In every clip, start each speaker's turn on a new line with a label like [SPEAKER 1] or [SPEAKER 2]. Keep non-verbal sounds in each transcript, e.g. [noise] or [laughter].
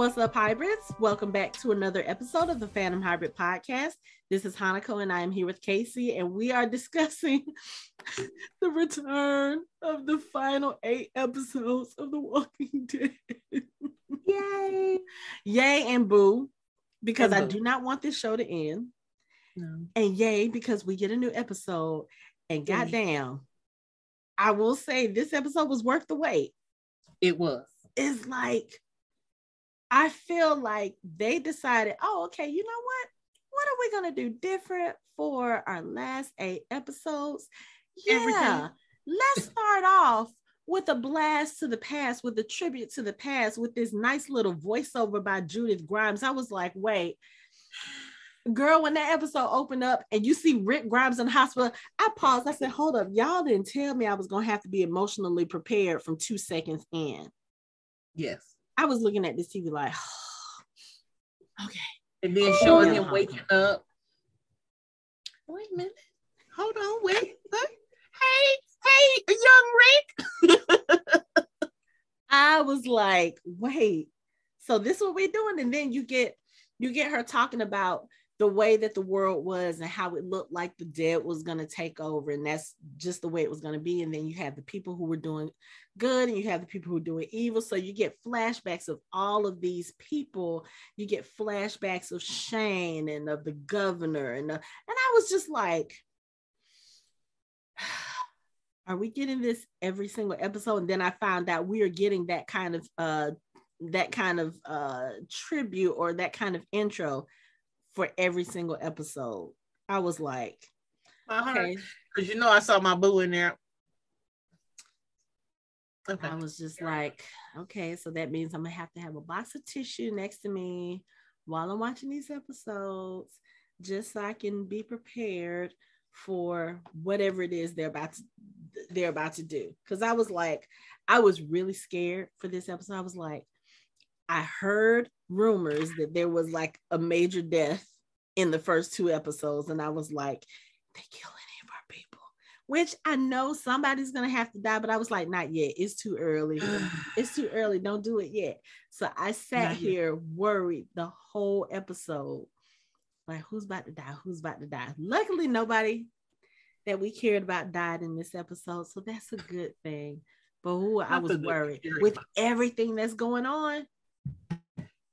[SPEAKER 1] What's up, hybrids? Welcome back to another episode of the Fandom Hybrid Podcast. This is Hanako, and I am here with Casey, and we are [laughs] discussing the return of the final eight episodes of The Walking [laughs] Dead.
[SPEAKER 2] Yay!
[SPEAKER 1] Yay and boo, because
[SPEAKER 2] And
[SPEAKER 1] I do not want this show to end.
[SPEAKER 2] No.
[SPEAKER 1] And yay, because we get a new episode. And
[SPEAKER 2] Yay.
[SPEAKER 1] goddamn, I will say this episode was worth the wait.
[SPEAKER 2] It was.
[SPEAKER 1] It's like, I feel like they decided, oh, okay, you know what? What are we going to do different for our last eight episodes? Yeah,
[SPEAKER 2] Everything.
[SPEAKER 1] let's start off with a blast to the past, with a tribute to the past, with this nice little voiceover by Judith Grimes. I was like, wait, girl, when that episode opened up and you see Rick Grimes in the hospital, I paused. I said, hold up, y'all didn't tell me I was going to have to be emotionally prepared from two seconds in.
[SPEAKER 2] Yes.
[SPEAKER 1] I was looking at this TV like, [sighs] okay.
[SPEAKER 2] And then showing
[SPEAKER 1] yeah. Oh.
[SPEAKER 2] him waking up. Wait a minute. Hold on. Wait. Hey, hey, young Rick. [laughs]
[SPEAKER 1] I was like, wait, so this is what we're doing. And then you get you get her talking about the way that the world was and how it looked like the dead was going to take over and that's just the way it was going to be. And then you have the people who were doing good and you have the people who were doing evil. So you get flashbacks of all of these people. You get flashbacks of shane and of the governor and the, and i was just like [sighs] are we getting this every single episode? And then i found out we are getting that kind of uh that kind of uh tribute or that kind of intro for every single episode. I was like uh-huh. okay.
[SPEAKER 2] Because you know I saw my boo in there. Okay.
[SPEAKER 1] i was just like okay so that means i'm gonna have to have a box of tissue next to me while i'm watching these episodes just so i can be prepared for whatever it is they're about to they're about to do. Because i was like i was really scared for this episode. I was like i heard rumors that there was like a major death in the first two episodes and i was like they kill any of our people which i know somebody's gonna have to die but i was like not yet. It's too early. [sighs] It's too early. Don't do it yet. So i sat
[SPEAKER 2] Not yet.
[SPEAKER 1] here worried the whole episode like who's about to die? Who's about to die? Luckily nobody that we cared about died in this episode so that's a good thing. But who i was worried with everything that's going on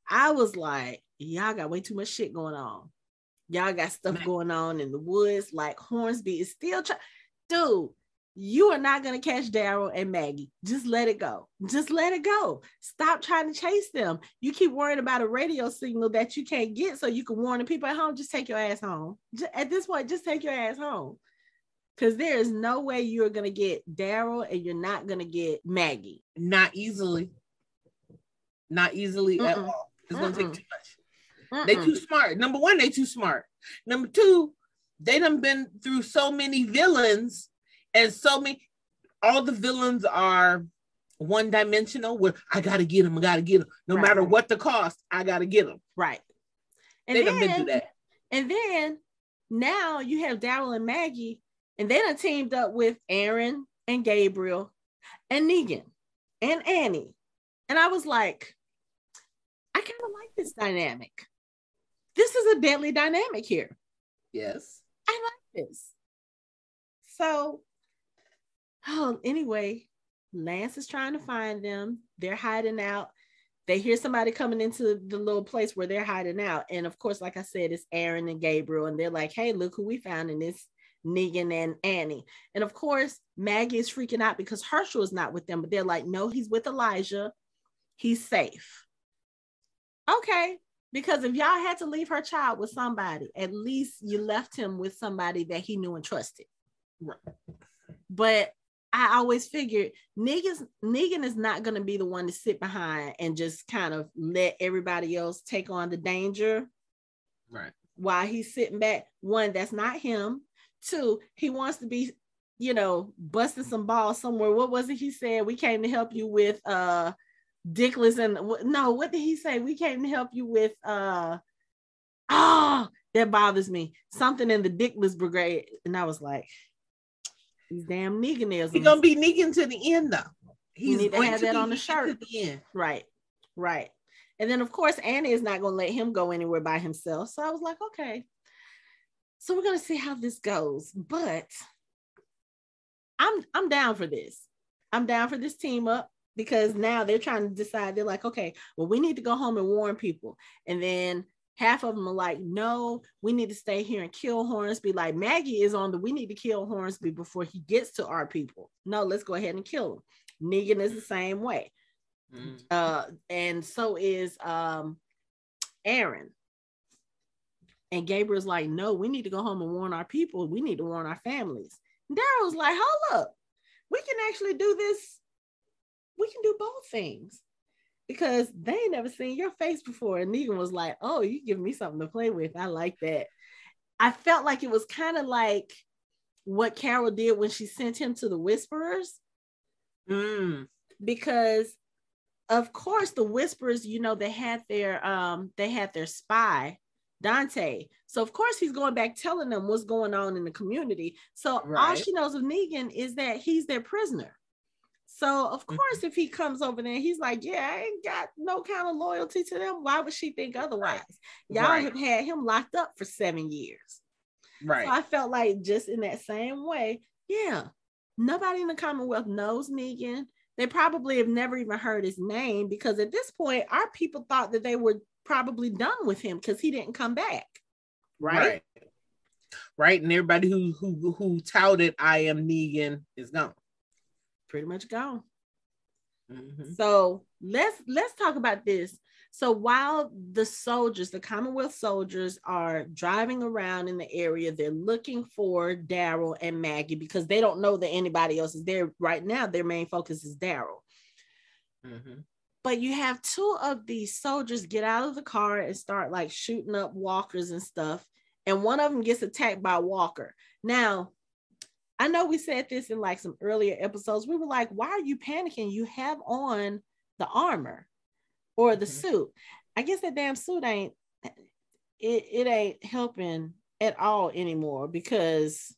[SPEAKER 1] i was like y'all got way too much shit going on y'all got stuff going on in the woods like hornsby is still trying dude you are not going to catch Daryl and Maggie. Just let it go. Just let it go. Stop trying to chase them. You keep worrying about a radio signal that you can't get so you can warn the people at home. Just take your ass home. At this point, just take your ass home. Because there is no way you're going to get Daryl and you're not going to get Maggie.
[SPEAKER 2] Not easily. Not easily at
[SPEAKER 1] Mm-mm.
[SPEAKER 2] all. It's gonna
[SPEAKER 1] Mm-mm.
[SPEAKER 2] take too much. They
[SPEAKER 1] Mm-mm.
[SPEAKER 2] too smart. Number one, they too smart. Number two, they done been through so many villains and so many. All the villains are one dimensional. Where I gotta get them, I gotta get them, no
[SPEAKER 1] Right.
[SPEAKER 2] matter what the cost. I gotta get them.
[SPEAKER 1] right. And
[SPEAKER 2] They done been
[SPEAKER 1] then,
[SPEAKER 2] through that.
[SPEAKER 1] and then now you have Daryl and Maggie, and they done teamed up with Aaron and Gabriel and Negan and Annie. And I was like, I kind of like this dynamic. This is a deadly dynamic here.
[SPEAKER 2] Yes.
[SPEAKER 1] I like this. So, oh, anyway, Lance is trying to find them. They're hiding out. They hear somebody coming into the little place where they're hiding out. And of course, like I said, it's Aaron and Gabriel. And they're like, hey, look who we found in this Negan and Annie. And of course, Maggie is freaking out because Hershel is not with them, but they're like, no, he's with Elijah. He's safe. Okay. Because if y'all had to leave her child with somebody, at least you left him with somebody that he knew and trusted.
[SPEAKER 2] Right.
[SPEAKER 1] But I always figured Negan's, Negan is not going to be the one to sit behind and just kind of let everybody else take on the danger
[SPEAKER 2] Right.
[SPEAKER 1] while he's sitting back. One, that's not him. Two, he wants to be, you know, busting some balls somewhere. What was it he said? We came to help you with uh Dickless and no, what did he say? We came to help you with uh oh that bothers me. Something in the Dickless brigade. And I was like, these damn Neganisms.
[SPEAKER 2] He's gonna be Negan to the end though. He's
[SPEAKER 1] need to have that
[SPEAKER 2] be
[SPEAKER 1] on the shirt.
[SPEAKER 2] the end.
[SPEAKER 1] Right, right. And then of course Annie is not gonna let him go anywhere by himself. So I was like, okay. So we're gonna see how this goes. But I'm I'm down for this. I'm down for this team up because now they're trying to decide. They're like, okay, well, we need to go home and warn people. And then half of them are like, no, we need to stay here and kill Hornsby. Like Maggie is on the we need to kill Hornsby before he gets to our people. No, let's go ahead and kill him. Negan is the same way. Mm. Uh, and so is um Aaron. And Gabriel's like, no, we need to go home and warn our people. We need to warn our families. Daryl's like, hold up. We can actually do this. We can do both things because they ain't never seen your face before. And Negan was like, oh, you give me something to play with. I like that. I felt like it was kind of like what Carol did when she sent him to the Whisperers. Mm. Because of course the Whisperers, you know, they had their um they had their spy Dante. So of course he's going back telling them what's going on in the community. So right. all she knows of Negan is that he's their prisoner. So of mm-hmm. course, if he comes over there, he's like, "Yeah, I ain't got no kind of loyalty to them. Why would she think otherwise? Y'all right. have had him locked up for seven years." Right. So I felt like just in that same way, yeah. Nobody in the Commonwealth knows Negan. They probably have never even heard his name because at this point, our people thought that they were probably done with him because he didn't come back.
[SPEAKER 2] Right? right. Right. And everybody who who who touted I am Negan is gone.
[SPEAKER 1] Pretty much gone. Mm-hmm. So let's let's talk about this. So while the soldiers, the Commonwealth soldiers, are driving around in the area, they're looking for Daryl and Maggie because they don't know that anybody else is there right now. Their main focus is Daryl. Mm-hmm. But you have two of these soldiers get out of the car and start like shooting up walkers and stuff. And one of them gets attacked by Walker. Now, I know we said this in like some earlier episodes. We were like, why are you panicking? You have on the armor or the mm-hmm. suit. I guess that damn suit ain't it, it ain't helping at all anymore because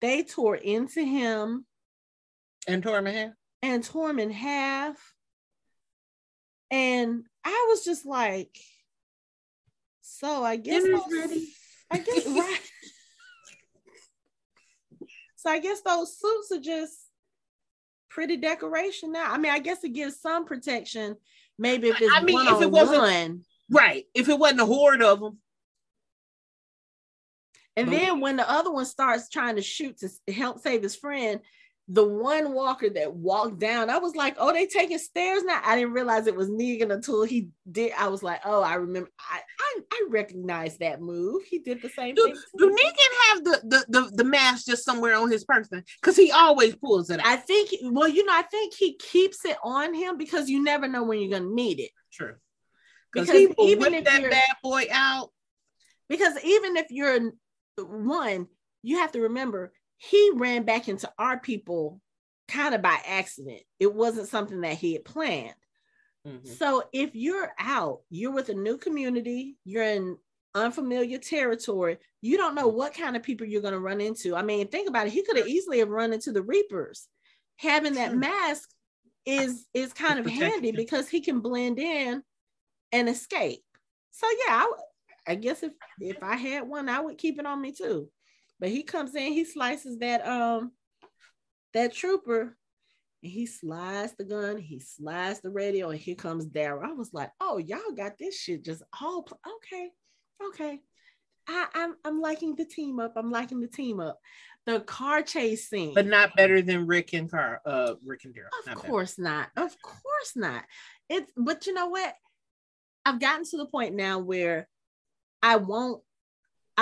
[SPEAKER 1] they tore into him
[SPEAKER 2] and tore him in half.
[SPEAKER 1] And tore him in half. And I was just like, so I guess those, ready. I guess [laughs] right. So I guess those suits are just pretty decoration now. I mean, I guess it gives some protection. Maybe if it's I mean, if it wasn't one.
[SPEAKER 2] right, if it wasn't a horde of them.
[SPEAKER 1] And then when the other one starts trying to shoot to help save his friend, the one walker that walked down, I was like, oh, they taking stairs now. I didn't realize it was Negan until he did. I was like, oh, I remember. I I, I recognize that move. He did the same
[SPEAKER 2] do,
[SPEAKER 1] thing.
[SPEAKER 2] Do Negan have the, the the the mask just somewhere on his person? Because he always pulls it out.
[SPEAKER 1] I think. Well, you know, I think he keeps it on him because you never know when you're gonna need it.
[SPEAKER 2] True. Because he even if that bad boy out.
[SPEAKER 1] Because even if you're one, you have to remember he ran back into our people kind of by accident. It wasn't something that he had planned. Mm-hmm. So if you're out, you're with a new community, you're in unfamiliar territory, you don't know what kind of people you're going to run into. I mean, think about it. He could have easily have run into the Reapers. Having that mask is is kind of handy because he can blend in and escape. So yeah, I, I guess if if I had one, I would keep it on me too. But he comes in, he slices that um that trooper, and he slides the gun, he slides the radio, and here comes Daryl. I was like, oh, y'all got this shit just all okay, okay. I, I'm I'm liking the team up. I'm liking the team up. The car chase scene,
[SPEAKER 2] but not better than Rick and Car. Uh, Rick and Daryl.
[SPEAKER 1] Of not course better. not. Of course not. It's but you know what? I've gotten to the point now where I won't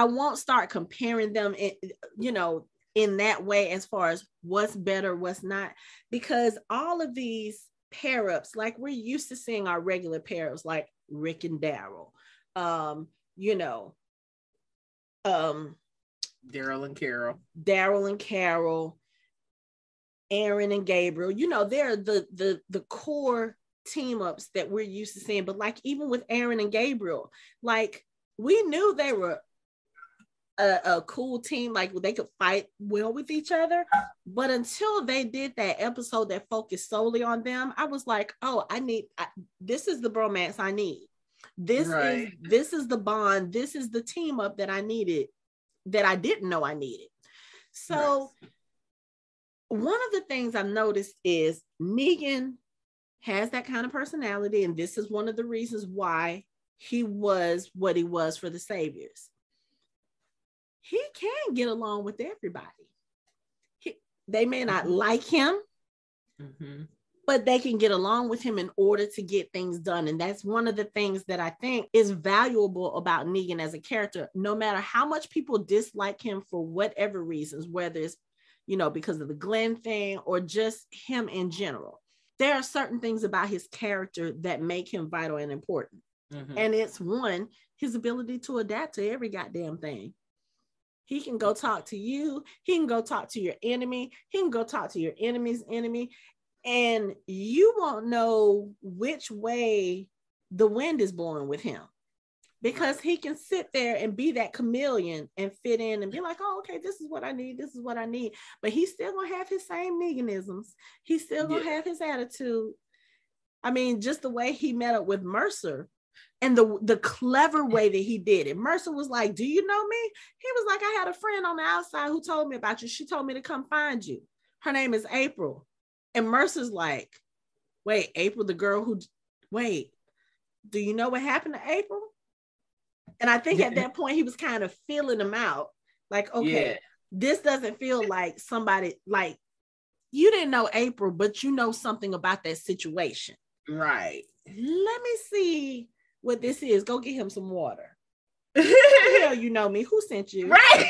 [SPEAKER 1] I won't start comparing them, in, you know, in that way as far as what's better, what's not, because all of these pair ups, like we're used to seeing our regular pair ups, like Rick and Daryl, um, you know, um,
[SPEAKER 2] Daryl and Carol,
[SPEAKER 1] Daryl and Carol, Aaron and Gabriel. You know, they're the the the core team ups that we're used to seeing. But like even with Aaron and Gabriel, like we knew they were a, a cool team, like they could fight well with each other. But until they did that episode that focused solely on them, I was like, oh, I need I, this is the bromance I need. This right. is this is the bond. This is the team up that I needed that I didn't know I needed. So right. one of the things I've noticed is Negan has that kind of personality, and this is one of the reasons why he was what he was for the Saviors. He can get along with everybody. He, they may not mm-hmm. like him, mm-hmm. but they can get along with him in order to get things done. And that's one of the things that I think is valuable about Negan as a character. No matter how much people dislike him for whatever reasons, whether it's you know because of the Glenn thing or just him in general, there are certain things about his character that make him vital and important. Mm-hmm. And it's one, his ability to adapt to every goddamn thing. He can go talk to you, he can go talk to your enemy, he can go talk to your enemy's enemy, and you won't know which way the wind is blowing with him because he can sit there and be that chameleon and fit in and be like, oh, okay, this is what I need, this is what I need. But he's still gonna have his same Neganisms. He's still gonna yeah. have his attitude. I mean, just the way he met up with Mercer and the the clever way that he did it. Mercer was like, "Do you know me?" He was like, "I had a friend on the outside who told me about you. She told me to come find you. Her name is April." And Mercer's like, "Wait, April, the girl who wait, do you know what happened to April?" And I think at that point he was kind of feeling him out. Like, okay, yeah. this doesn't feel like somebody like you didn't know April, but you know something about that situation.
[SPEAKER 2] Right.
[SPEAKER 1] Let me see what this is. Go get him some water. [laughs] Hell, you know me. Who sent you?
[SPEAKER 2] Right.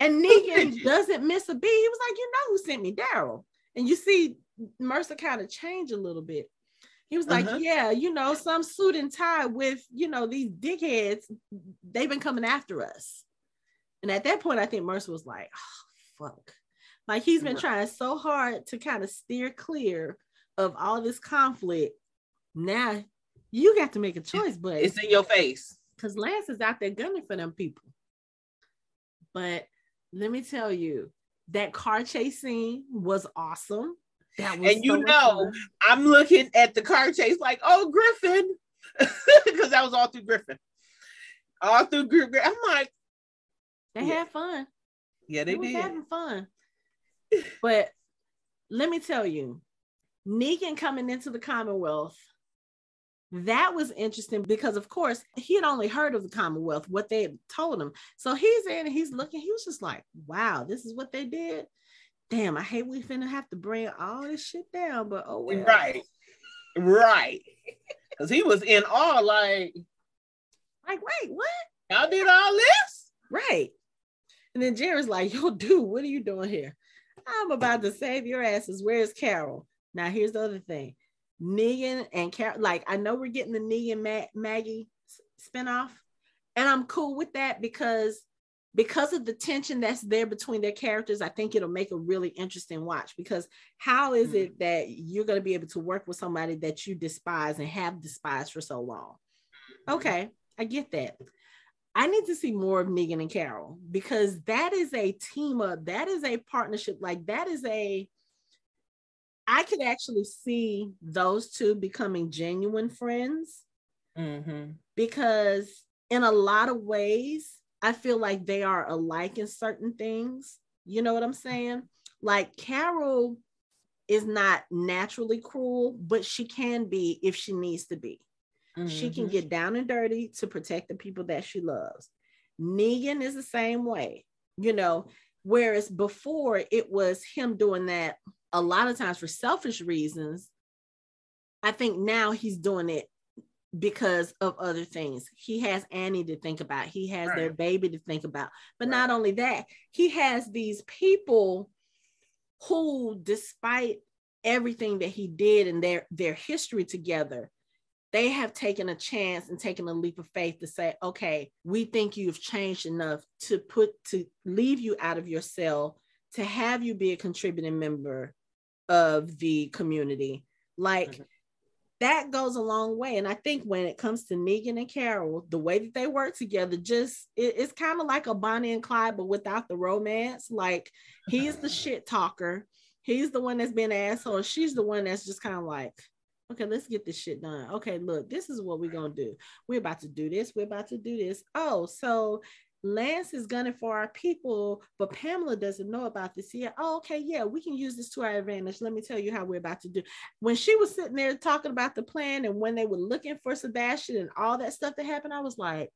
[SPEAKER 1] and Negan doesn't miss a beat. He was like, you know who sent me, Daryl. And you see Mercer kind of change a little bit. He was like, uh-huh. yeah, you know, some suit and tie with, you know, these dickheads, they've been coming after us. And at that point, I think Mercer was like, oh, fuck. Like he's been trying so hard to kind of steer clear of all this conflict. Now you got to make a choice, but
[SPEAKER 2] it's in your face.
[SPEAKER 1] Because Lance is out there gunning for them people. But let me tell you, that car chase scene was awesome.
[SPEAKER 2] That was and you so know, I'm looking at the car chase like, oh, Griffin, [laughs] because that was all through Griffin. All through Griffin. I'm like,
[SPEAKER 1] they yeah. had fun.
[SPEAKER 2] Yeah, they, they did.
[SPEAKER 1] having fun. [laughs] but let me tell you, Negan coming into the Commonwealth that was interesting because of course he had only heard of the commonwealth what they had told him. So he's in and he's looking. He was just like wow this is what they did? Damn i hate we finna have to bring all this shit down but oh well.
[SPEAKER 2] right. Right. [laughs] Because he was in awe like
[SPEAKER 1] like wait what?
[SPEAKER 2] Y'all did all this?
[SPEAKER 1] Right. And then jerry's like yo dude what are you doing here? I'm about to save your asses. Where's carol? Now here's the other thing Negan and Carol. Like I know we're getting the Negan Ma- Maggie spinoff, and I'm cool with that because because of the tension that's there between their characters. I think it'll make a really interesting watch. Because how is hmm. it that you're going to be able to work with somebody that you despise and have despised for so long? Hmm. Okay, I get that. I need to see more of Negan and Carol because that is a team up. That is a partnership. Like that is a I could actually see those two becoming genuine friends mm-hmm. because, in a lot of ways, I feel like they are alike in certain things. You know what I'm saying? Like Carol is not naturally cruel, but she can be if she needs to be. Mm-hmm. She can mm-hmm. get down and dirty to protect the people that she loves. Negan is the same way, you know, whereas before it was him doing that a lot of times for selfish reasons. I think now he's doing it because of other things. He has Annie to think about, he has right. their baby to think about. But right. not only that, he has these people who, despite everything that he did and their their history together, they have taken a chance and taken a leap of faith to say, okay, we think you've changed enough to put to leave you out of your cell, to have you be a contributing member of the community. Like mm-hmm. that goes a long way. And I think when it comes to Negan and Carol, the way that they work together, just it, it's kind of like a Bonnie and Clyde, but without the romance. Like he's the [laughs] shit talker, he's the one that's been an asshole. She's the one that's just kind of like, okay, let's get this shit done. Okay, look, this is what we're gonna do. We're about to do this. We're about to do this. Oh, so Lance is gunning for our people, but Pamela doesn't know about this yet. Oh, okay, yeah, we can use this to our advantage. Let me tell you how we're about to do. When she was sitting there talking about the plan and when they were looking for Sebastian and all that stuff that happened, I was like,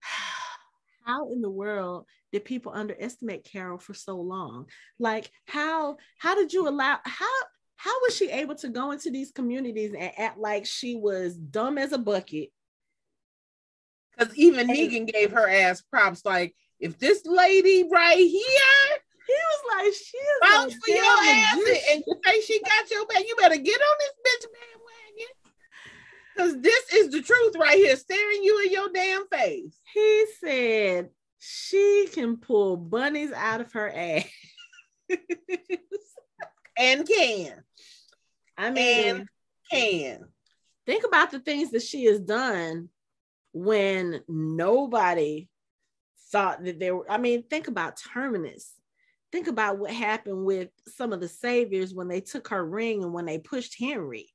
[SPEAKER 1] [sighs] how in the world did people underestimate Carol for so long? Like, how how did you allow how how was she able to go into these communities and act like she was dumb as a bucket
[SPEAKER 2] because even Negan gave her ass props. Like, if this lady right here,
[SPEAKER 1] he was like, she is
[SPEAKER 2] vouch for your ass and, and say she got your back, you better get on this bitch bandwagon. Because this is the truth right here, staring you in your damn face.
[SPEAKER 1] He said she can pull bunnies out of her ass. [laughs]
[SPEAKER 2] and can.
[SPEAKER 1] I mean,
[SPEAKER 2] and can.
[SPEAKER 1] Think about the things that she has done when nobody thought that there were, I mean, think about Terminus. Think about what happened with some of the saviors when they took her ring and when they pushed Henry.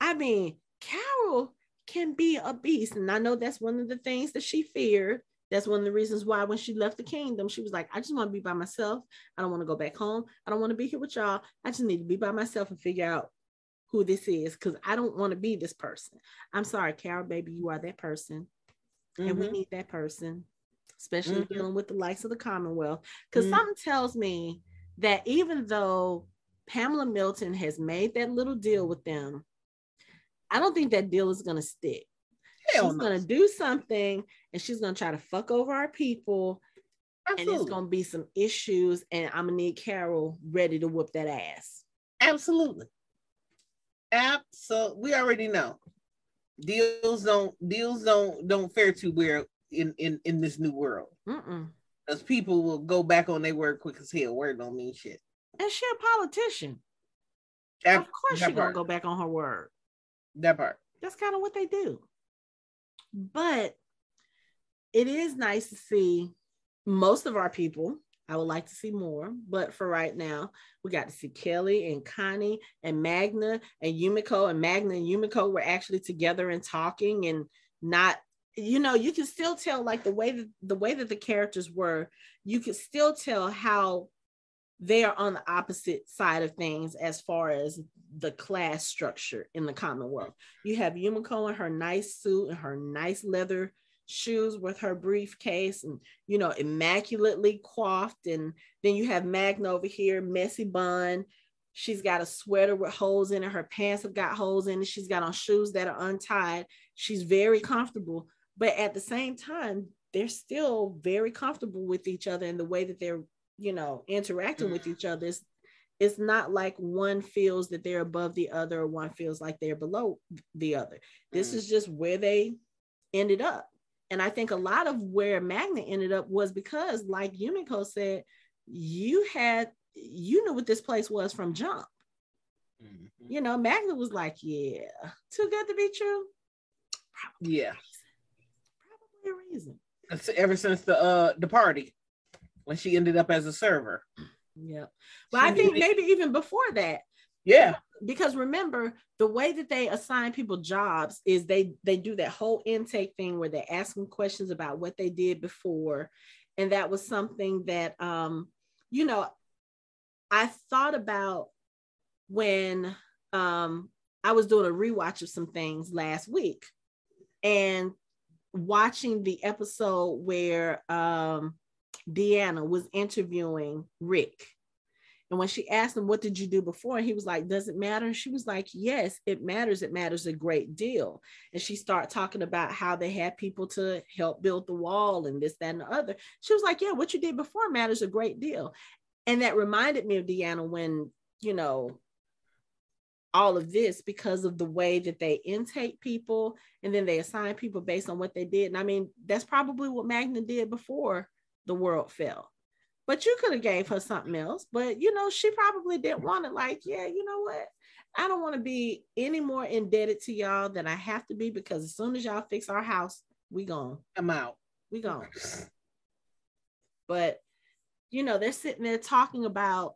[SPEAKER 1] I mean, Carol can be a beast. And I know that's one of the things that she feared. That's one of the reasons why when she left the kingdom, she was like, I just want to be by myself. I don't want to go back home. I don't want to be here with y'all. I just need to be by myself and figure out who this is because I don't want to be this person. I'm sorry, Carol, baby, you are that person. Mm-hmm. And we mm-hmm. need that person, especially mm-hmm. dealing with the likes of the Commonwealth. Because mm-hmm. something tells me that even though Pamela Milton has made that little deal with them, I don't think that deal is going to stick. Hell she's no. going to do something and she's going to try to fuck over our people. Absolutely. And it's going to be some issues, and I'm to need Carol ready to whoop that ass.
[SPEAKER 2] Absolutely. Absolutely. We already know deals don't deals don't don't fare too well in in in this new world. Because people will go back on their word quick as hell. Word don't mean shit.
[SPEAKER 1] And she a politician. That, of course, she's gonna go back on her word.
[SPEAKER 2] That part.
[SPEAKER 1] That's kind of what they do. But it is nice to see most of our people. I would like to see more, but for right now, we got to see Kelly and Connie and Magna and Yumiko, and Magna and Yumiko were actually together and talking and not, you know, you can still tell like the way that the way that the characters were, you could still tell how they are on the opposite side of things as far as the class structure in the Commonwealth. You have Yumiko in her nice suit and her nice leather shoes with her briefcase and you know immaculately coiffed. And then you have magna over here messy bun she's got a sweater with holes in it. Her pants have got holes in it. She's got on shoes that are untied. She's very comfortable but at the same time they're still very comfortable with each other and the way that they're you know interacting mm with each other it's, it's not like one feels that they're above the other or one feels like they're below the other this mm is just where they ended up and I think a lot of where Magna ended up was because, like Yumiko said, you had you knew what this place was from jump. Mm-hmm. You know, Magna was like, "Yeah, too good to be true."
[SPEAKER 2] Probably yeah,
[SPEAKER 1] probably a reason.
[SPEAKER 2] Ever since the uh the party, when she ended up as a server.
[SPEAKER 1] Yeah, but I think maybe even before that.
[SPEAKER 2] Yeah,
[SPEAKER 1] because remember the way that they assign people jobs is they they do that whole intake thing where they ask them questions about what they did before and that was something that um you know i thought about when um i was doing a rewatch of some things last week and watching the episode where um deanna was interviewing rick and when she asked him, What did you do before? And he was like, Does it matter? She was like, Yes, it matters. It matters a great deal. And she started talking about how they had people to help build the wall and this, that, and the other. She was like, Yeah, what you did before matters a great deal. And that reminded me of Deanna when, you know, all of this because of the way that they intake people and then they assign people based on what they did. And I mean, that's probably what Magna did before the world fell but you could have gave her something else but you know she probably didn't want it like yeah you know what I don't want to be any more indebted to y'all than I have to be because as soon as y'all fix our house, we gone.
[SPEAKER 2] I'm out.
[SPEAKER 1] We gone. But you know, they're sitting there talking about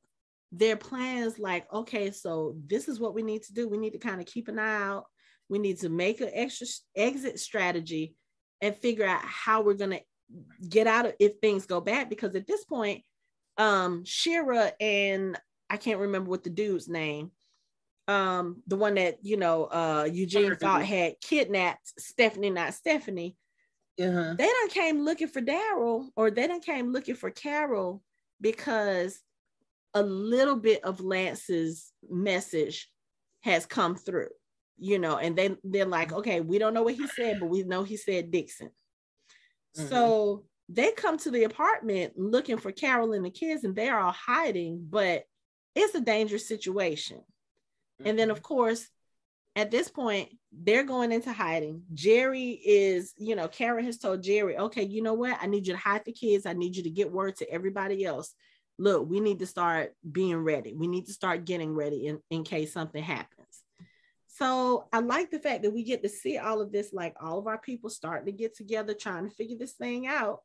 [SPEAKER 1] their plans like, okay, so this is what we need to do. We need to kind of keep an eye out. We need to make an extra exit strategy and figure out how we're going to get out of if things go bad because at this point um Shira and I can't remember what the dude's name um the one that you know uh Eugene thought had kidnapped Stephanie not Stephanie. Uh-huh. they don't came looking for Daryl or they don't came looking for Carol because a little bit of Lance's message has come through you know and they they're like okay we don't know what he said but we know he said Dixon mm-hmm. so they come to the apartment looking for Carol and the kids and they're all hiding but it's a dangerous situation Mm-hmm. And then, of course, at this point, they're going into hiding. Jerry is, you know, Karen has told Jerry, okay, you know what? I need you to hide the kids. I need you to get word to everybody else. Look, we need to start being ready. We need to start getting ready in, in case something happens. So I like the fact that we get to see all of this, like all of our people starting to get together, trying to figure this thing out.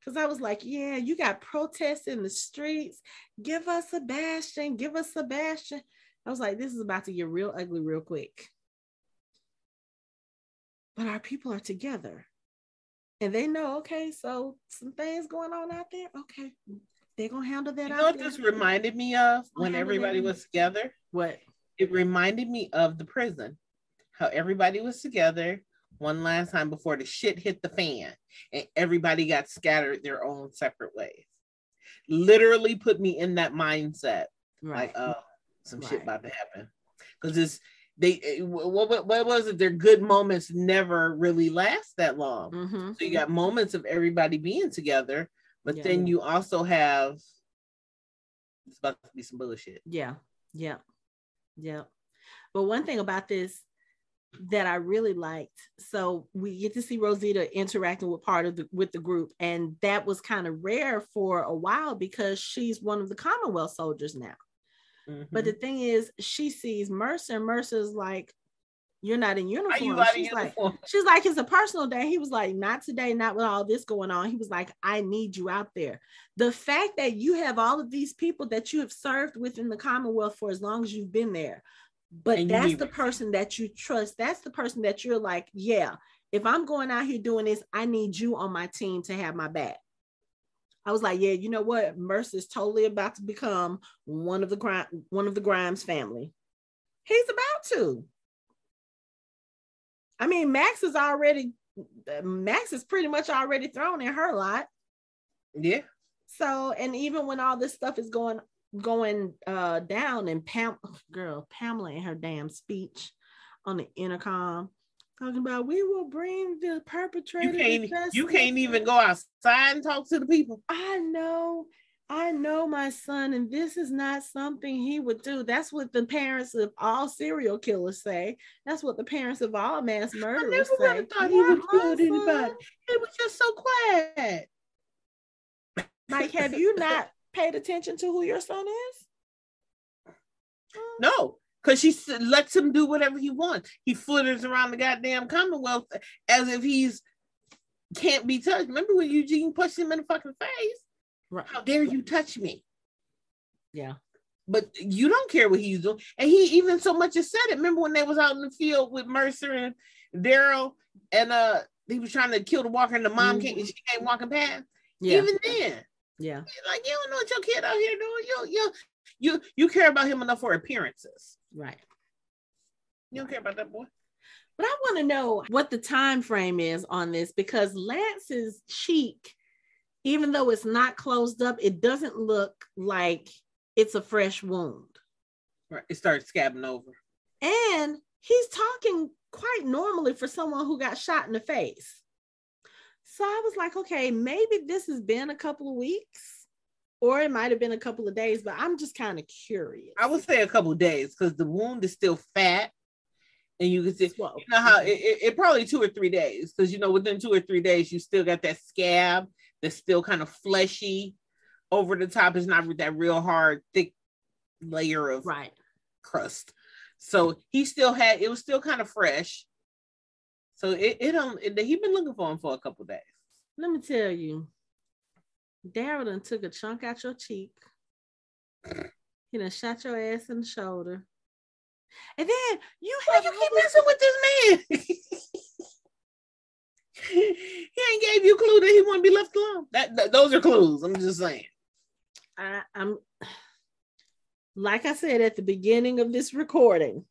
[SPEAKER 1] Because I was like, yeah, you got protests in the streets. Give us Sebastian, give us Sebastian. I was like, this is about to get real ugly real quick. But our people are together and they know, okay, so some things going on out there. Okay, they're gonna handle that.
[SPEAKER 2] You know what this reminded me of when everybody was together?
[SPEAKER 1] What?
[SPEAKER 2] It reminded me of the prison, how everybody was together one last time before the shit hit the fan and everybody got scattered their own separate ways. Literally put me in that mindset. Right. Like, oh, some right. shit about to happen because it's they eh, what, what, what was it their good moments never really last that long mm-hmm. so you got moments of everybody being together but yeah. then you also have it's about to be some bullshit
[SPEAKER 1] yeah yeah yeah but one thing about this that I really liked. So we get to see Rosita interacting with part of the with the group, and that was kind of rare for a while because she's one of the Commonwealth soldiers now. Mm-hmm. But the thing is, she sees Mercer, and Mercer's like, You're not in uniform. she's uniform? like, [laughs] she's like, it's a personal day. He was like, Not today, not with all this going on. He was like, I need you out there. The fact that you have all of these people that you have served with in the Commonwealth for as long as you've been there, but and that's the person that you trust. That's the person that you're like, yeah, if I'm going out here doing this, I need you on my team to have my back. I was like, yeah, you know what? Mercer's totally about to become one of the one of the Grimes family. He's about to. I mean, Max is already Max is pretty much already thrown in her lot.
[SPEAKER 2] Yeah.
[SPEAKER 1] So, and even when all this stuff is going going uh down and Pam girl, Pamela in her damn speech on the intercom, talking about we will bring the perpetrator.
[SPEAKER 2] You can't, you can't even go outside and talk to the people.
[SPEAKER 1] I know, I know my son, and this is not something he would do. That's what the parents of all serial killers say. That's what the parents of all mass murderers I never say. thought he would kill anybody.
[SPEAKER 2] He was just so quiet.
[SPEAKER 1] Mike, have you not paid attention to who your son is?
[SPEAKER 2] No, because she lets him do whatever he wants. He flitters around the goddamn Commonwealth as if he's can't be touched. Remember when Eugene pushed him in the fucking face? Right. How dare you touch me?
[SPEAKER 1] Yeah.
[SPEAKER 2] But you don't care what he's doing. And he even so much as said it. Remember when they was out in the field with Mercer and Daryl and uh he was trying to kill the walker and the mom mm-hmm. came she came walking past. Yeah. Even then.
[SPEAKER 1] Yeah.
[SPEAKER 2] Like you don't know what your kid out here doing. You you you you care about him enough for appearances.
[SPEAKER 1] Right.
[SPEAKER 2] You don't care about that boy.
[SPEAKER 1] But I want to know what the time frame is on this because Lance's cheek, even though it's not closed up, it doesn't look like it's a fresh wound.
[SPEAKER 2] Right. It starts scabbing over.
[SPEAKER 1] And he's talking quite normally for someone who got shot in the face. So I was like, okay, maybe this has been a couple of weeks or it might have been a couple of days, but I'm just kind of curious.
[SPEAKER 2] I would say a couple of days because the wound is still fat. And you can see, you know how mm-hmm. it, it, it probably two or three days because you know within two or three days you still got that scab that's still kind of fleshy over the top. It's not that real hard, thick layer of
[SPEAKER 1] right
[SPEAKER 2] crust. So he still had it was still kind of fresh. So it it um it, he been looking for him for a couple days.
[SPEAKER 1] Let me tell you, Daryl done took a chunk out your cheek. He done shot your ass in the shoulder. And then you
[SPEAKER 2] Why
[SPEAKER 1] have
[SPEAKER 2] you keep messing with this man? [laughs] he ain't gave you a clue that he want to be left alone. That, that those are clues. I'm just saying.
[SPEAKER 1] I, I'm like I said at the beginning of this recording,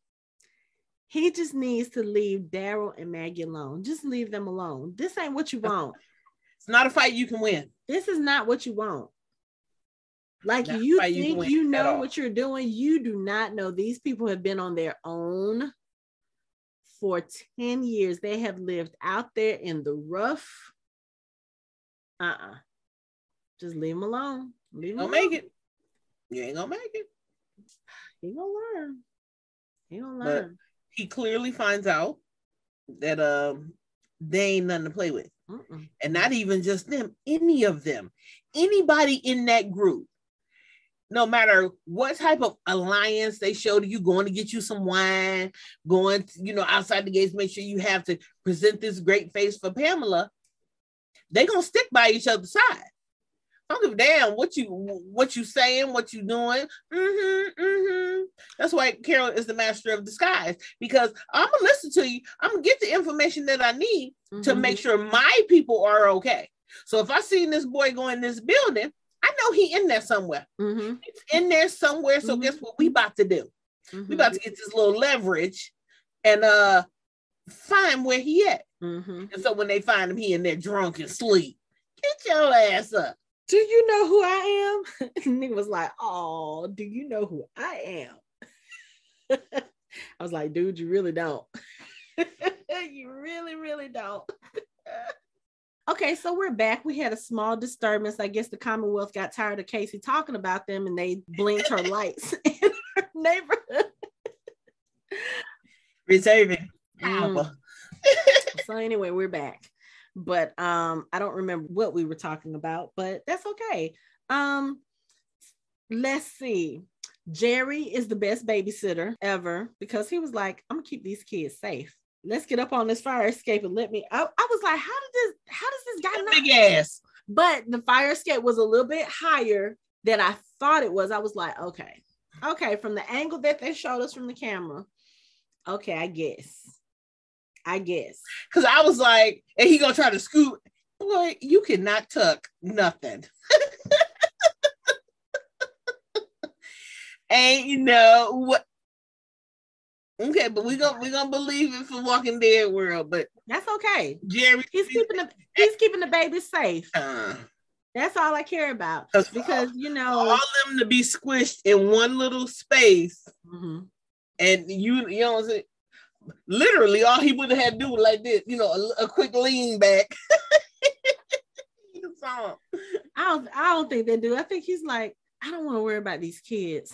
[SPEAKER 1] he just needs to leave Daryl and Maggie alone. Just leave them alone. This ain't what you want.
[SPEAKER 2] It's not a fight you can win.
[SPEAKER 1] This is not what you want. Like
[SPEAKER 2] Not
[SPEAKER 1] you
[SPEAKER 2] why you
[SPEAKER 1] think you know what you're doing. You do not know. These people have been on their own for 10 years. They have lived out there in the rough. Uh-uh. Just leave them alone. Leave them
[SPEAKER 2] gonna make it. You ain't gonna make it. [sighs]
[SPEAKER 1] He gonna learn. He gonna
[SPEAKER 2] But-
[SPEAKER 1] learn.
[SPEAKER 2] He clearly finds out that um they ain't nothing to play with.
[SPEAKER 1] Mm-mm.
[SPEAKER 2] And not even just them, any of them. Anybody in that group. No matter what type of alliance they show to you, going to get you some wine, going, to, you know, outside the gates, make sure you have to present this great face for Pamela. They gonna stick by each other's side. I don't give a damn what you what you saying, what you doing. Mm-hmm, mm-hmm. That's why Carol is the master of disguise because I'm gonna listen to you. I'm gonna get the information that I need to
[SPEAKER 1] Mhm.
[SPEAKER 2] make sure my people are okay. So if I seen this boy go in this building, I know he in there somewhere.
[SPEAKER 1] Mhm.
[SPEAKER 2] It's in there somewhere. So
[SPEAKER 1] Mhm.
[SPEAKER 2] guess what we about to do?
[SPEAKER 1] Mhm.
[SPEAKER 2] We about to get this little leverage and uh find where he at.
[SPEAKER 1] Mhm.
[SPEAKER 2] And so when they find him, he in there drunk and sleep. Get your ass up.
[SPEAKER 1] Do you know who I am? [laughs] Nigga was like, Oh, do you know who I am? [laughs] I was like, dude, you really don't. [laughs] you really, really don't. Okay, so we're back. We had a small disturbance. I guess the Commonwealth got tired of Casey talking about them and they blinked her lights [laughs] in her neighborhood. [laughs]
[SPEAKER 2] Reserving
[SPEAKER 1] Mm. [laughs] so anyway, we're back. But um, I don't remember what we were talking about, but that's okay. Um, let's see. Jerry is the best babysitter ever because he was like, I'm gonna keep these kids safe. Let's get up on this fire escape and let me. I, I was like, how did this, how does this guy not?
[SPEAKER 2] Big ass.
[SPEAKER 1] But the fire escape was a little bit higher than I thought it was. I was like, okay, okay, from the angle that they showed us from the camera, okay, I guess. I guess.
[SPEAKER 2] Cause I was like, and he gonna try to scoot. Boy, you cannot tuck nothing. [laughs] and you know what? Okay, but we gonna we gonna believe it for Walking Dead world. But
[SPEAKER 1] That's okay.
[SPEAKER 2] Jerry,
[SPEAKER 1] He's keeping the he's keeping the baby safe.
[SPEAKER 2] uh,
[SPEAKER 1] That's all I care about. Because you know,
[SPEAKER 2] all them to be squished in one little space,
[SPEAKER 1] Mhm.
[SPEAKER 2] and you you know what I'm saying? Literally, all he would have had to do was like this, you know, a, a quick lean back. You saw him.
[SPEAKER 1] I don't I don't think they do. I think he's like, I don't want to worry about these kids.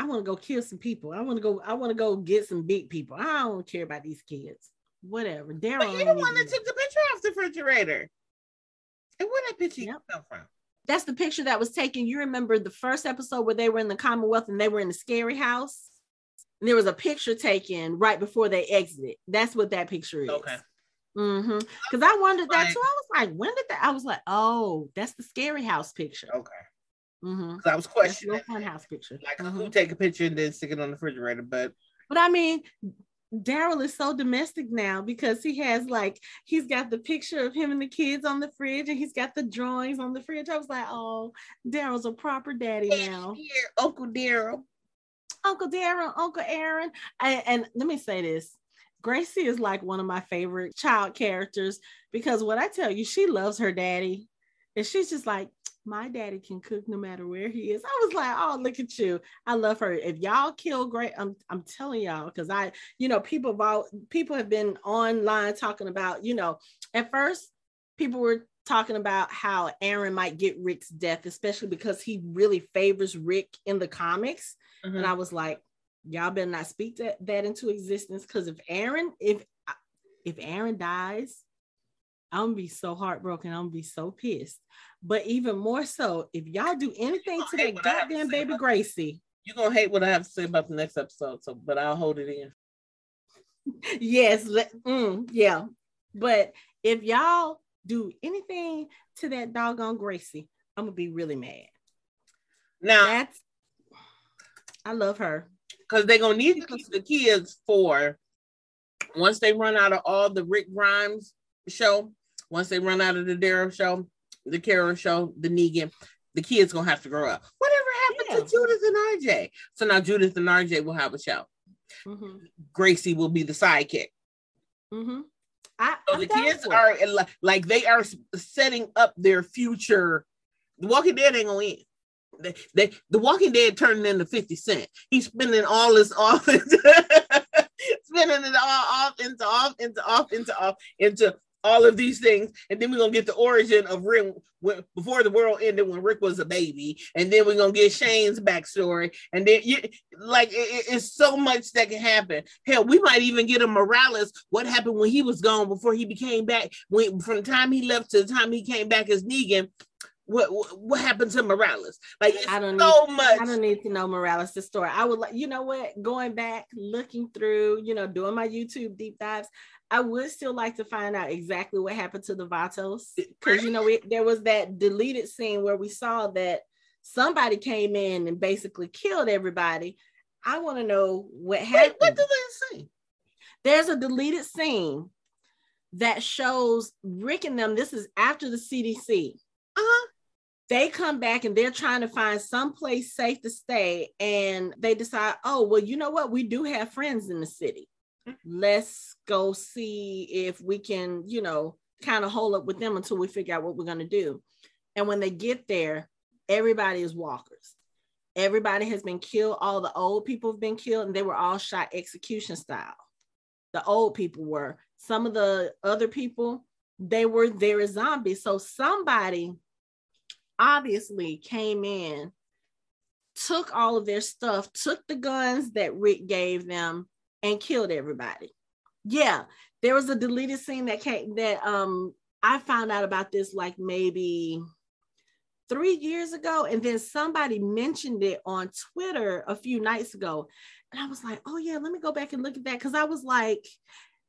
[SPEAKER 1] I want to go kill some people. I want to go, I want to go get some big people. I don't care about these kids. Whatever. Daryl.
[SPEAKER 2] But you
[SPEAKER 1] ain't
[SPEAKER 2] the one that took the picture off the refrigerator. And where that picture
[SPEAKER 1] Yep.
[SPEAKER 2] come from?
[SPEAKER 1] That's the picture that was taken. You remember the first episode where they were in the Commonwealth and they were in the scary house? And there was a picture taken right before they exited. That's what that picture is.
[SPEAKER 2] Okay.
[SPEAKER 1] Mm-hmm. Because I wondered that too. I was like, when did that? I was like, oh, that's the scary house picture.
[SPEAKER 2] Okay.
[SPEAKER 1] Mm-hmm.
[SPEAKER 2] 'Cause I was
[SPEAKER 1] That's
[SPEAKER 2] questioning,
[SPEAKER 1] fun house picture.
[SPEAKER 2] like,
[SPEAKER 1] Mhm.
[SPEAKER 2] who take a picture and then stick it on the refrigerator? But
[SPEAKER 1] But I mean, Daryl is so domestic now because he has like he's got the picture of him and the kids on the fridge, and he's got the drawings on the fridge. I was like, oh, Daryl's a proper daddy now.
[SPEAKER 2] here, Uncle Daryl.
[SPEAKER 1] Uncle Daryl, Uncle Aaron. And, and let me say this. Gracie is like one of my favorite child characters because what I tell you, she loves her daddy. And she's just like, my daddy can cook no matter where he is. I was like, oh, look at you. I love her. If y'all kill Great, I'm I'm telling y'all, because I, you know, people have all, people have been online talking about, you know, at first people were talking about how Aaron might get Rick's death, especially because he really favors Rick in the comics.
[SPEAKER 2] Mm-hmm.
[SPEAKER 1] And I was like, y'all better not speak that, that into existence. Cause if Aaron, if if Aaron dies, I'm gonna be so heartbroken. I'm gonna be so pissed. But even more so, if y'all do anything to that
[SPEAKER 2] have to
[SPEAKER 1] goddamn baby Gracie,
[SPEAKER 2] You're gonna hate what I have to say about the next episode, so but I'll hold it in. [laughs]
[SPEAKER 1] yes, mm, yeah. But if y'all do anything to that doggone Gracie, I'm gonna be really mad.
[SPEAKER 2] Now that's
[SPEAKER 1] I love her.
[SPEAKER 2] Because they're gonna need the kids for once they run out of all the Rick Grimes show, once they run out of the Daryl show, the Carol show, the Negan, the kids gonna have to grow up. Whatever happened yeah. to Judith and RJ? So now Judith and RJ will have a show. Mm-hmm. Gracie will be the sidekick. Mm-hmm. I, so the kids are like they are setting up their future. The Walking Dead ain't gonna end. They, they, the Walking Dead turning into 50 Cent. He's spending all this off into spending it all off into off into off into off into all of these things, and then we're gonna get the origin of Rick when, before the world ended when Rick was a baby, and then we're gonna get Shane's backstory, and then you like it, it's so much that can happen. Hell, we might even get a Morales. What happened when he was gone before he became back? When from the time he left to the time he came back as Negan, what what happened to Morales? Like I don't so
[SPEAKER 1] need, much. I don't need to know Morales' story. I would like, you know what, going back, looking through, you know, doing my YouTube deep dives. I would still like to find out exactly what happened to the Vatos because you know it, there was that deleted scene where we saw that somebody came in and basically killed everybody. I want to know what happened. Wait, what deleted scene? There's a deleted scene that shows Rick and them. This is after the CDC. Uh-huh. They come back and they're trying to find some place safe to stay, and they decide, oh well, you know what? We do have friends in the city let's go see if we can, you know, kind of hold up with them until we figure out what we're going to do. And when they get there, everybody is walkers. Everybody has been killed. All the old people have been killed, and they were all shot execution style. The old people were. Some of the other people, they were there as zombies. So somebody obviously came in, took all of their stuff, took the guns that Rick gave them, and killed everybody. Yeah, there was a deleted scene that came that um I found out about this like maybe three years ago, and then somebody mentioned it on Twitter a few nights ago. And I was like, oh yeah, let me go back and look at that. Cause I was like,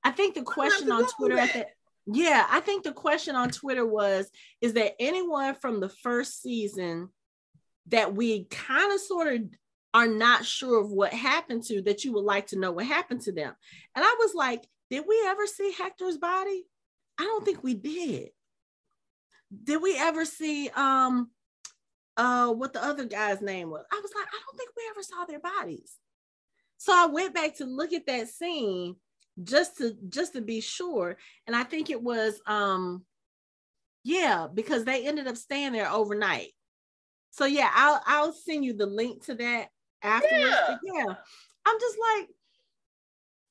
[SPEAKER 1] I think the question on Twitter at the yeah, I think the question on Twitter was, is there anyone from the first season that we kind of sort of are not sure of what happened to that you would like to know what happened to them. And I was like, did we ever see Hector's body? I don't think we did. Did we ever see um uh what the other guy's name was? I was like, I don't think we ever saw their bodies. So I went back to look at that scene just to just to be sure. And I think it was um yeah, because they ended up staying there overnight. So yeah, I'll I'll send you the link to that afterwards. Yeah. yeah, I'm just like,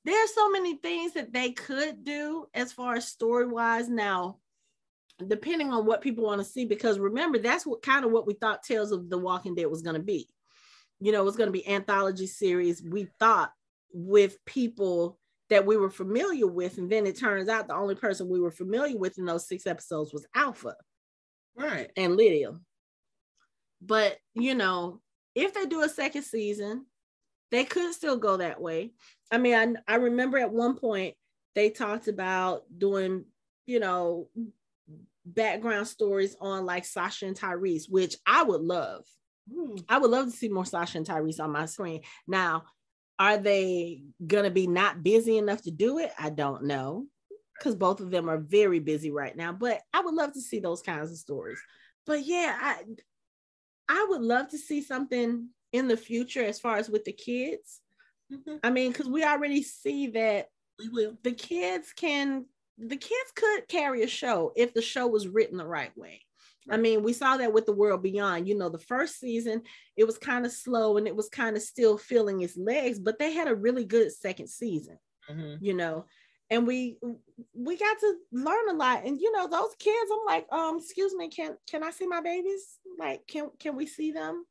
[SPEAKER 1] there's so many things that they could do as far as story wise now depending on what people want to see because remember that's what kind of what we thought tales of the walking dead was going to be you know it was going to be anthology series we thought with people that we were familiar with and then it turns out the only person we were familiar with in those six episodes was alpha
[SPEAKER 2] right
[SPEAKER 1] and lydia but you know if they do a second season, they could still go that way. I mean, I, I remember at one point they talked about doing, you know, background stories on like Sasha and Tyrese, which I would love. Hmm. I would love to see more Sasha and Tyrese on my screen. Now, are they gonna be not busy enough to do it? I don't know. Because both of them are very busy right now, but I would love to see those kinds of stories. But yeah, I I would love to see something in the future as far as with the kids. Mm-hmm. I mean, because we already see that we will. The kids can, the kids could carry a show if the show was written the right way. Right. I mean, we saw that with the world beyond. You know, the first season it was kind of slow and it was kind of still feeling its legs, but they had a really good second season. Mm-hmm. You know, and we we got to learn a lot. And you know those kids i'm like um excuse me can can i see my babies? Like can can we see them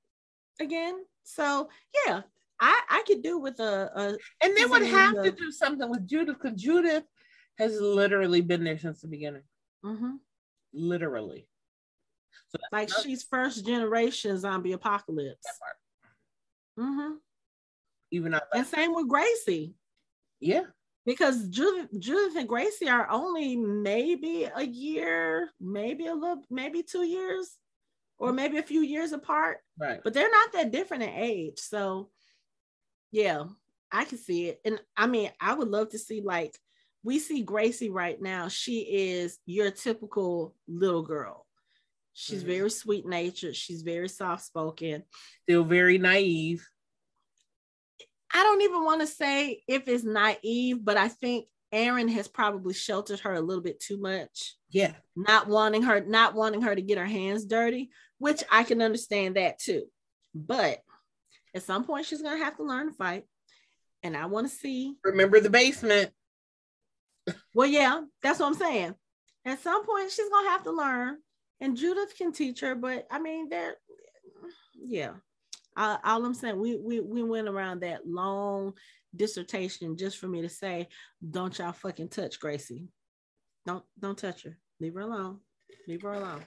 [SPEAKER 1] again? So yeah i i could do with a, a
[SPEAKER 2] and they would have the, to do something with judith because judith has literally been there since the beginning. Mm-hmm. literally.
[SPEAKER 1] So like she's first generation zombie apocalypse. Mm-hmm.
[SPEAKER 2] Even though,
[SPEAKER 1] And same with Gracie.
[SPEAKER 2] yeah,
[SPEAKER 1] because Judith, Judith and Gracie are only maybe a year, maybe a little, maybe two years, or maybe a few years apart,
[SPEAKER 2] right.
[SPEAKER 1] but they're not that different in age. So, yeah, I can see it. And I mean, I would love to see like we see Gracie right now. She is your typical little girl. She's
[SPEAKER 2] Mhm.
[SPEAKER 1] very sweet natured. She's very soft spoken.
[SPEAKER 2] Still very naive.
[SPEAKER 1] I don't even want to say if it's naive, but I think Aaron has probably sheltered her a little bit too much,
[SPEAKER 2] Yeah,
[SPEAKER 1] not wanting her, not wanting her to get her hands dirty, which I can understand that too. But at some point, she's gonna have to learn to fight, and I want to see.
[SPEAKER 2] remember the basement.
[SPEAKER 1] Well, yeah, that's what I'm saying. At some point, she's gonna have to learn, and Judith can teach her. But I mean, there, yeah. Uh, all I'm saying, we we we went around that long dissertation just for me to say, don't y'all fucking touch Gracie. Don't don't touch her. Leave her alone. Leave her alone.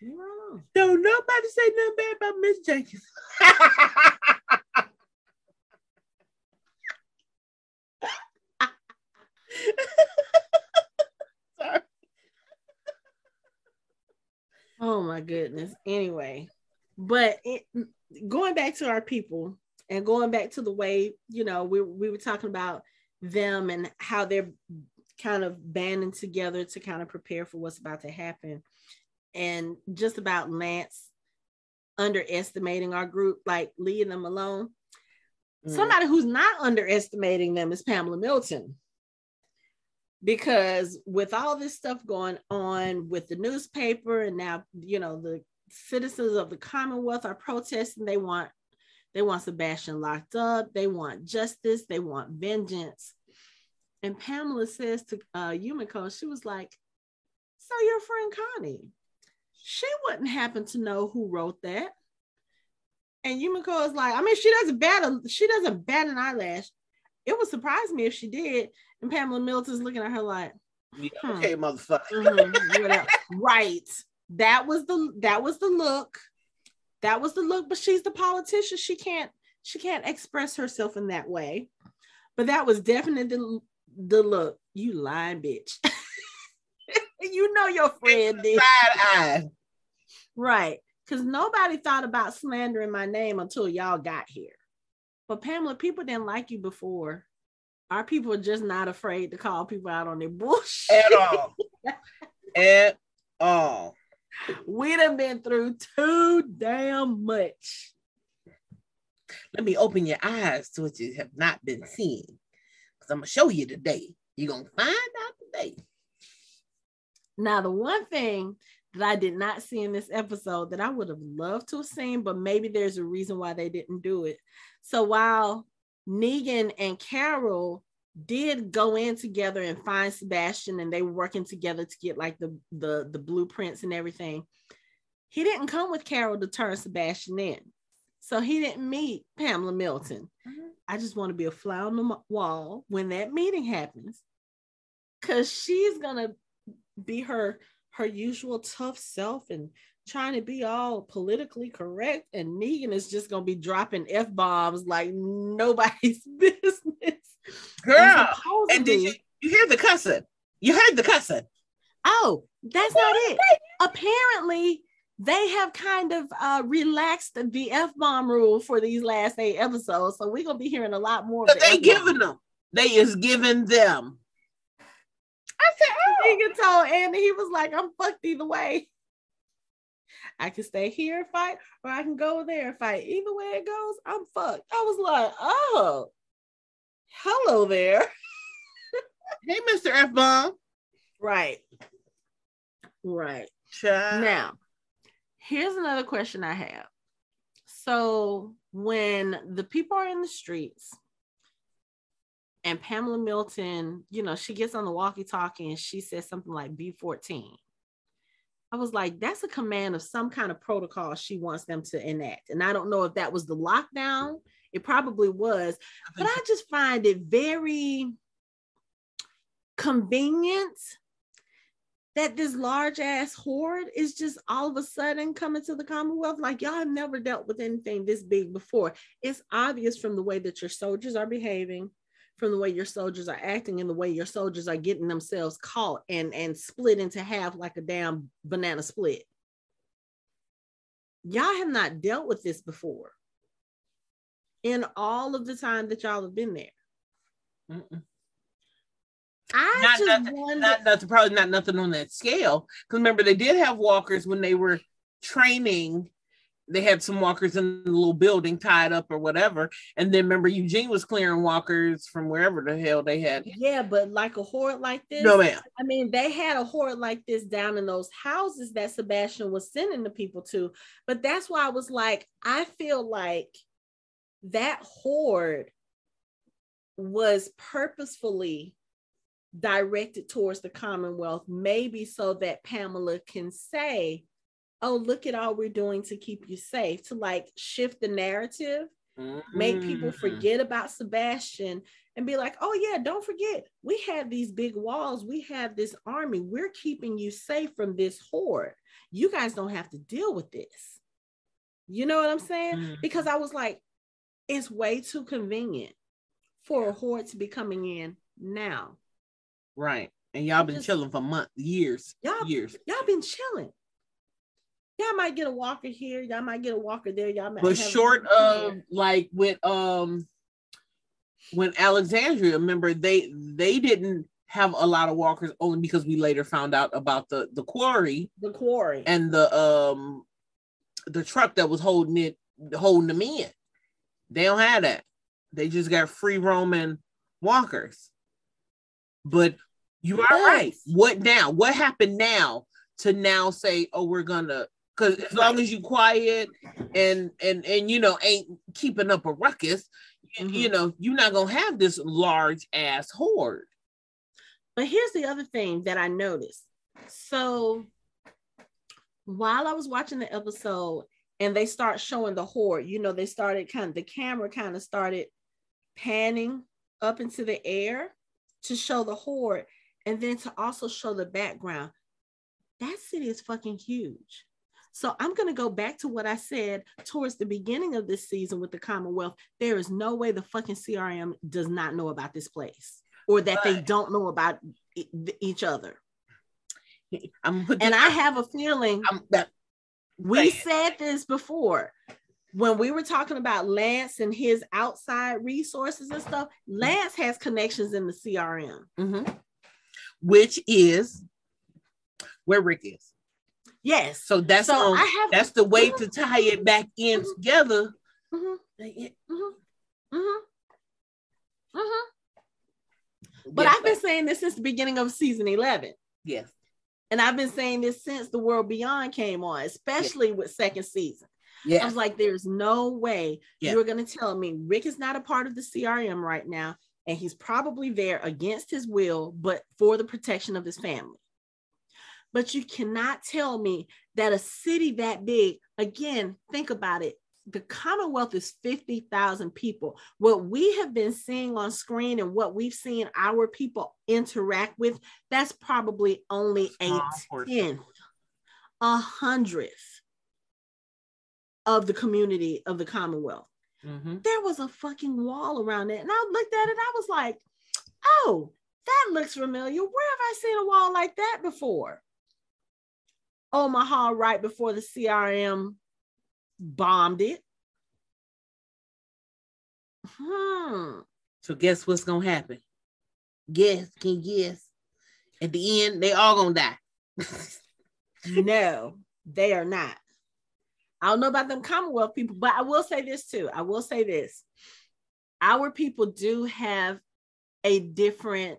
[SPEAKER 1] Leave her alone.
[SPEAKER 2] Don't nobody say nothing bad about Miss Jenkins. [laughs] Sorry.
[SPEAKER 1] Oh my goodness. Anyway, but it, going back to our people and going back to the way, you know, we, we were talking about them and how they're kind of banding together to kind of prepare for what's about to happen. And just about Lance underestimating our group, like leaving them alone.
[SPEAKER 2] Mm.
[SPEAKER 1] Somebody who's not underestimating them is Pamela Milton. Because with all this stuff going on with the newspaper and now, you know, the citizens of the Commonwealth are protesting, they want they want Sebastian locked up, they want justice, they want vengeance. And Pamela says to uh Yumiko, she was like, So your friend Connie, she wouldn't happen to know who wrote that. And Yumiko is like, I mean, she doesn't bat a she doesn't bat an eyelash. It would surprise me if she did. And Pamela Milton's looking at her like,
[SPEAKER 2] Yeah,
[SPEAKER 1] Hmm.
[SPEAKER 2] okay, motherfucker.
[SPEAKER 1] Mhm, right. That was the that was the look. That was the look, but she's the politician. She can't she can't express herself in that way. But that was definitely the, the look. You lying bitch. [laughs] you know your friend did.
[SPEAKER 2] Side eye.
[SPEAKER 1] Right. Because nobody thought about slandering my name until y'all got here. But Pamela, people didn't like you before. Our people are just not afraid to call people out on their [laughs] bullshit.
[SPEAKER 2] At all. At all.
[SPEAKER 1] We'd have been through too damn much.
[SPEAKER 2] Let me open your eyes to what you have not been seeing. Because I'm gonna show you today. You're gonna find out today.
[SPEAKER 1] Now, the one thing that I did not see in this episode that I would have loved to have seen, but maybe there's a reason why they didn't do it. So while Negan and Carol did go in together and find Sebastian and they were working together to get like the the, the blueprints and everything, he didn't come with Carol to turn Sebastian in. So he didn't meet Pamela Milton. Mm-hmm. I just want to be a fly on the wall when that meeting happens. Cause she's gonna be her her usual tough self and trying to be all politically correct. And Negan is just gonna be dropping F bombs like [laughs] nobody's [laughs] business.
[SPEAKER 2] Girl.
[SPEAKER 1] And
[SPEAKER 2] And did you, you hear the cussing? You heard the cussing.
[SPEAKER 1] Oh, that's not it. Apparently, they have kind of uh, relaxed the F bomb rule for these last eight episodes. So we're gonna be hearing a lot more.
[SPEAKER 2] But
[SPEAKER 1] the
[SPEAKER 2] they
[SPEAKER 1] F-bomb.
[SPEAKER 2] giving them. They is giving them. I said, oh.
[SPEAKER 1] Negan told Andy he was like, I'm fucked either way. I can stay here and fight, or I can go there and fight. Either way it goes, I'm fucked. I was like, oh, hello there. [laughs]
[SPEAKER 2] Hey, Mr. F Bomb.
[SPEAKER 1] Right. Right.
[SPEAKER 2] Child.
[SPEAKER 1] Now, here's another question I have. So, when the people are in the streets and Pamela Milton, you know, she gets on the walkie talkie and she says something like B14. I was like, that's a command of some kind of protocol she wants them to enact. And I don't know if that was the lockdown. It probably was, but I just find it very convenient that this large ass horde is just all of a sudden coming to the Commonwealth. Like y'all have never dealt with anything this big before. It's obvious from the way that your soldiers are behaving, from the way your soldiers are acting, and the way your soldiers are getting themselves caught and and split into half like a damn banana split. Y'all have not dealt with this before. In all of the time that y'all have been there. Mm-mm.
[SPEAKER 2] I not just nothing, wonder- not nothing, probably not nothing on that scale. Because remember, they did have walkers when they were training. They had some walkers in the little building tied up or whatever. And then remember, Eugene was clearing walkers from wherever the hell they had.
[SPEAKER 1] Yeah, but like a horde like this.
[SPEAKER 2] No, ma'am.
[SPEAKER 1] I mean, they had a horde like this down in those houses that Sebastian was sending the people to. But that's why I was like, I feel like that horde was purposefully directed towards the Commonwealth, maybe so that Pamela can say, Oh, look at all we're doing to keep you safe, to like shift the narrative, mm-hmm. make people mm-hmm. forget about Sebastian and be like, Oh, yeah, don't forget, we have these big walls, we have this army, we're keeping you safe from this horde. You guys don't have to deal with this. You know what I'm saying? Mm-hmm. Because I was like, it's way too convenient for a horde to be coming in now.
[SPEAKER 2] Right. And y'all been just, chilling for months, years,
[SPEAKER 1] y'all,
[SPEAKER 2] years.
[SPEAKER 1] Y'all been chilling. Y'all might get a walker here. Y'all might get a walker there. Y'all might.
[SPEAKER 2] But short of like with um, when Alexandria, remember they they didn't have a lot of walkers only because we later found out about the the quarry,
[SPEAKER 1] the quarry,
[SPEAKER 2] and the um, the truck that was holding it, holding them in. They don't have that. They just got free roaming walkers. But you are yes. right. What now? What happened now to now say, oh, we're gonna because as long as you quiet and and and you know ain't keeping up a ruckus, mm-hmm. you know, you're not gonna have this large ass horde.
[SPEAKER 1] But here's the other thing that I noticed. So while I was watching the episode and they start showing the horde, you know, they started kind of the camera kind of started panning up into the air to show the horde and then to also show the background. That city is fucking huge. So I'm going to go back to what I said towards the beginning of this season with the Commonwealth. There is no way the fucking CRM does not know about this place or that but, they don't know about each other. and I have a feeling that we said this before when we were talking about Lance and his outside resources and stuff. Lance has connections in the CRM. Mm-hmm
[SPEAKER 2] which is where Rick is.
[SPEAKER 1] Yes.
[SPEAKER 2] So that's so have, that's the way mm-hmm. to tie it back in mm-hmm. together. Mm-hmm. Mm-hmm.
[SPEAKER 1] mm-hmm. But yes, I've been saying this since the beginning of season 11.
[SPEAKER 2] Yes.
[SPEAKER 1] And I've been saying this since the world beyond came on, especially yes. with second season. Yeah. I was like, there's no way yeah. you're going to tell me Rick is not a part of the CRM right now and he's probably there against his will, but for the protection of his family. But you cannot tell me that a city that big, again, think about it. The Commonwealth is 50,000 people. What we have been seeing on screen and what we've seen our people interact with, that's probably only a tenth, a hundredth of the community of the Commonwealth. Mm-hmm. There was a fucking wall around it. And I looked at it, I was like, oh, that looks familiar. Where have I seen a wall like that before? Omaha, right before the CRM bombed it.
[SPEAKER 2] Hmm. So guess what's gonna happen? Guess, can guess. At the end, they all gonna die. [laughs]
[SPEAKER 1] no, they are not. I don't know about them Commonwealth people, but I will say this too. I will say this. Our people do have a different,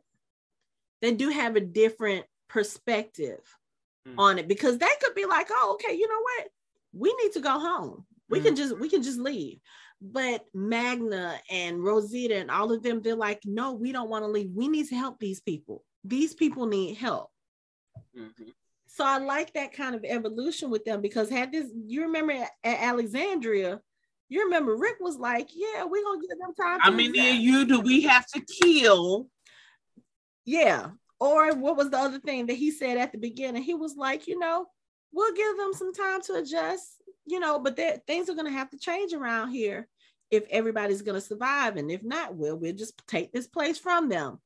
[SPEAKER 1] they do have a different perspective mm. on it because they could be like, oh, okay, you know what? We need to go home. We mm. can just we can just leave. But Magna and Rosita and all of them, they're like, no, we don't want to leave. We need to help these people. These people need help. Mm-hmm. So I like that kind of evolution with them because had this, you remember at, Alexandria, you remember Rick was like, "Yeah, we're gonna give them time."
[SPEAKER 2] I mean, you do we have to kill?
[SPEAKER 1] Yeah, Or what was the other thing that he said at the beginning? He was like, you know, we'll give them some time to adjust, you know, but that things are going to have to change around here if everybody's going to survive. And if not, well, we'll just take this place from them.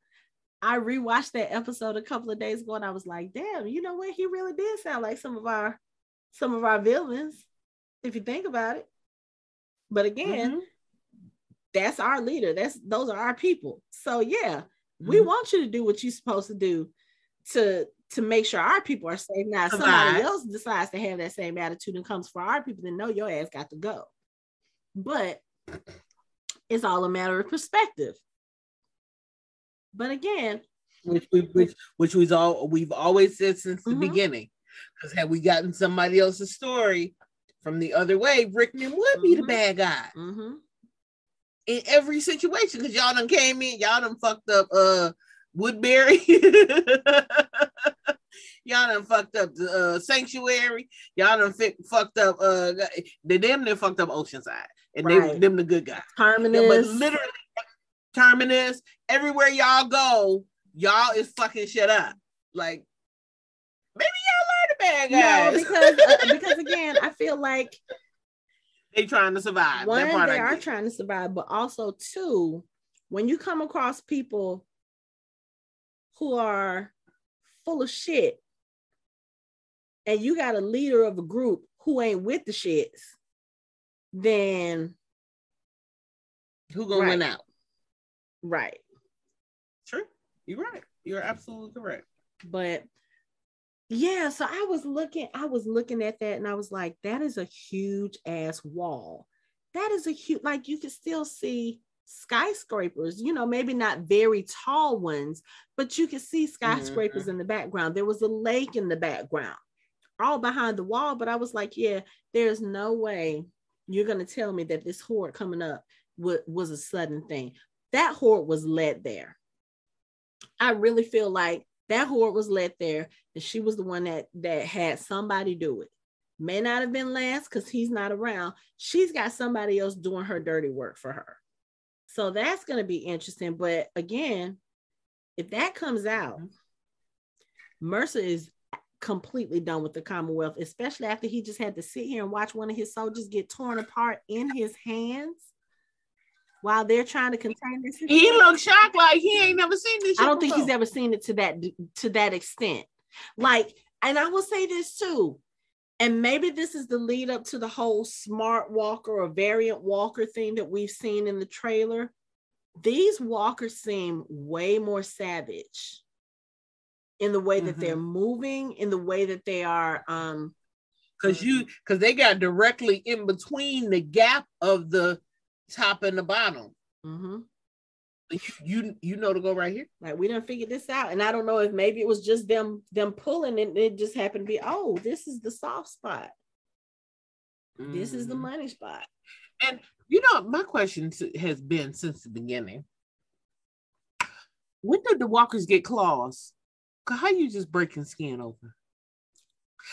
[SPEAKER 1] I rewatched that episode a couple of days ago and I was like, damn, you know what? He really did sound like some of our some of our villains, if you think about it. But again, mm-hmm. that's our leader. That's those are our people. So yeah, mm-hmm. we want you to do what you're supposed to do to to make sure our people are safe. Now, if somebody else decides to have that same attitude and comes for our people, then know your ass got to go. But it's all a matter of perspective. But again,
[SPEAKER 2] which we which which we've all we've always said since the mm-hmm. beginning. Because had we gotten somebody else's story from the other way, Rickman would mm-hmm. be the mm-hmm. bad guy. Mm-hmm. In every situation, because y'all done came in, y'all done fucked up uh Woodbury. [laughs] y'all done fucked up the uh, sanctuary. Y'all done fi- fucked up uh the them that fucked up Oceanside. And right. they them the good guys.
[SPEAKER 1] Terminus. Yeah, but
[SPEAKER 2] literally Terminus, everywhere y'all go, y'all is fucking shit up. Like maybe y'all learn the bad guys.
[SPEAKER 1] No, because uh, [laughs] because again, I feel like
[SPEAKER 2] they trying to survive.
[SPEAKER 1] One, they are trying to survive, but also two, when you come across people who are full of shit and you got a leader of a group who ain't with the shits, then
[SPEAKER 2] who gonna right. win out?
[SPEAKER 1] Right.
[SPEAKER 2] True. You're right. You're absolutely correct.
[SPEAKER 1] But yeah, so I was looking, I was looking at that and I was like, that is a huge ass wall. That is a huge, like you can still see skyscrapers, you know, maybe not very tall ones, but you could see skyscrapers mm-hmm. in the background. There was a lake in the background, all behind the wall. But I was like, yeah, there's no way you're going to tell me that this horde coming up w- was a sudden thing that horde was led there. I really feel like that horde was led there, and she was the one that that had somebody do it. May not have been Lance because he's not around. She's got somebody else doing her dirty work for her. So that's going to be interesting. But again, if that comes out, mm-hmm. Mercer is completely done with the Commonwealth, especially after he just had to sit here and watch one of his soldiers get torn apart in his hands while they're trying to contain this.
[SPEAKER 2] He looks shocked like he ain't never seen this.
[SPEAKER 1] I don't before. think he's ever seen it to that to that extent. Like, and I will say this too, and maybe this is the lead up to the whole smart walker or variant walker thing that we've seen in the trailer. These walkers seem way more savage in the way that mm-hmm. they're moving, in the way that they are um
[SPEAKER 2] because you because they got directly in between the gap of the top and the bottom. Mm-hmm. You, you you know to go right here.
[SPEAKER 1] Like we didn't figure this out, and I don't know if maybe it was just them them pulling, and it just happened to be oh this is the soft spot. Mm-hmm. This is the mm-hmm. money spot.
[SPEAKER 2] And you know my question has been since the beginning. When did the walkers get claws? How you just breaking skin open?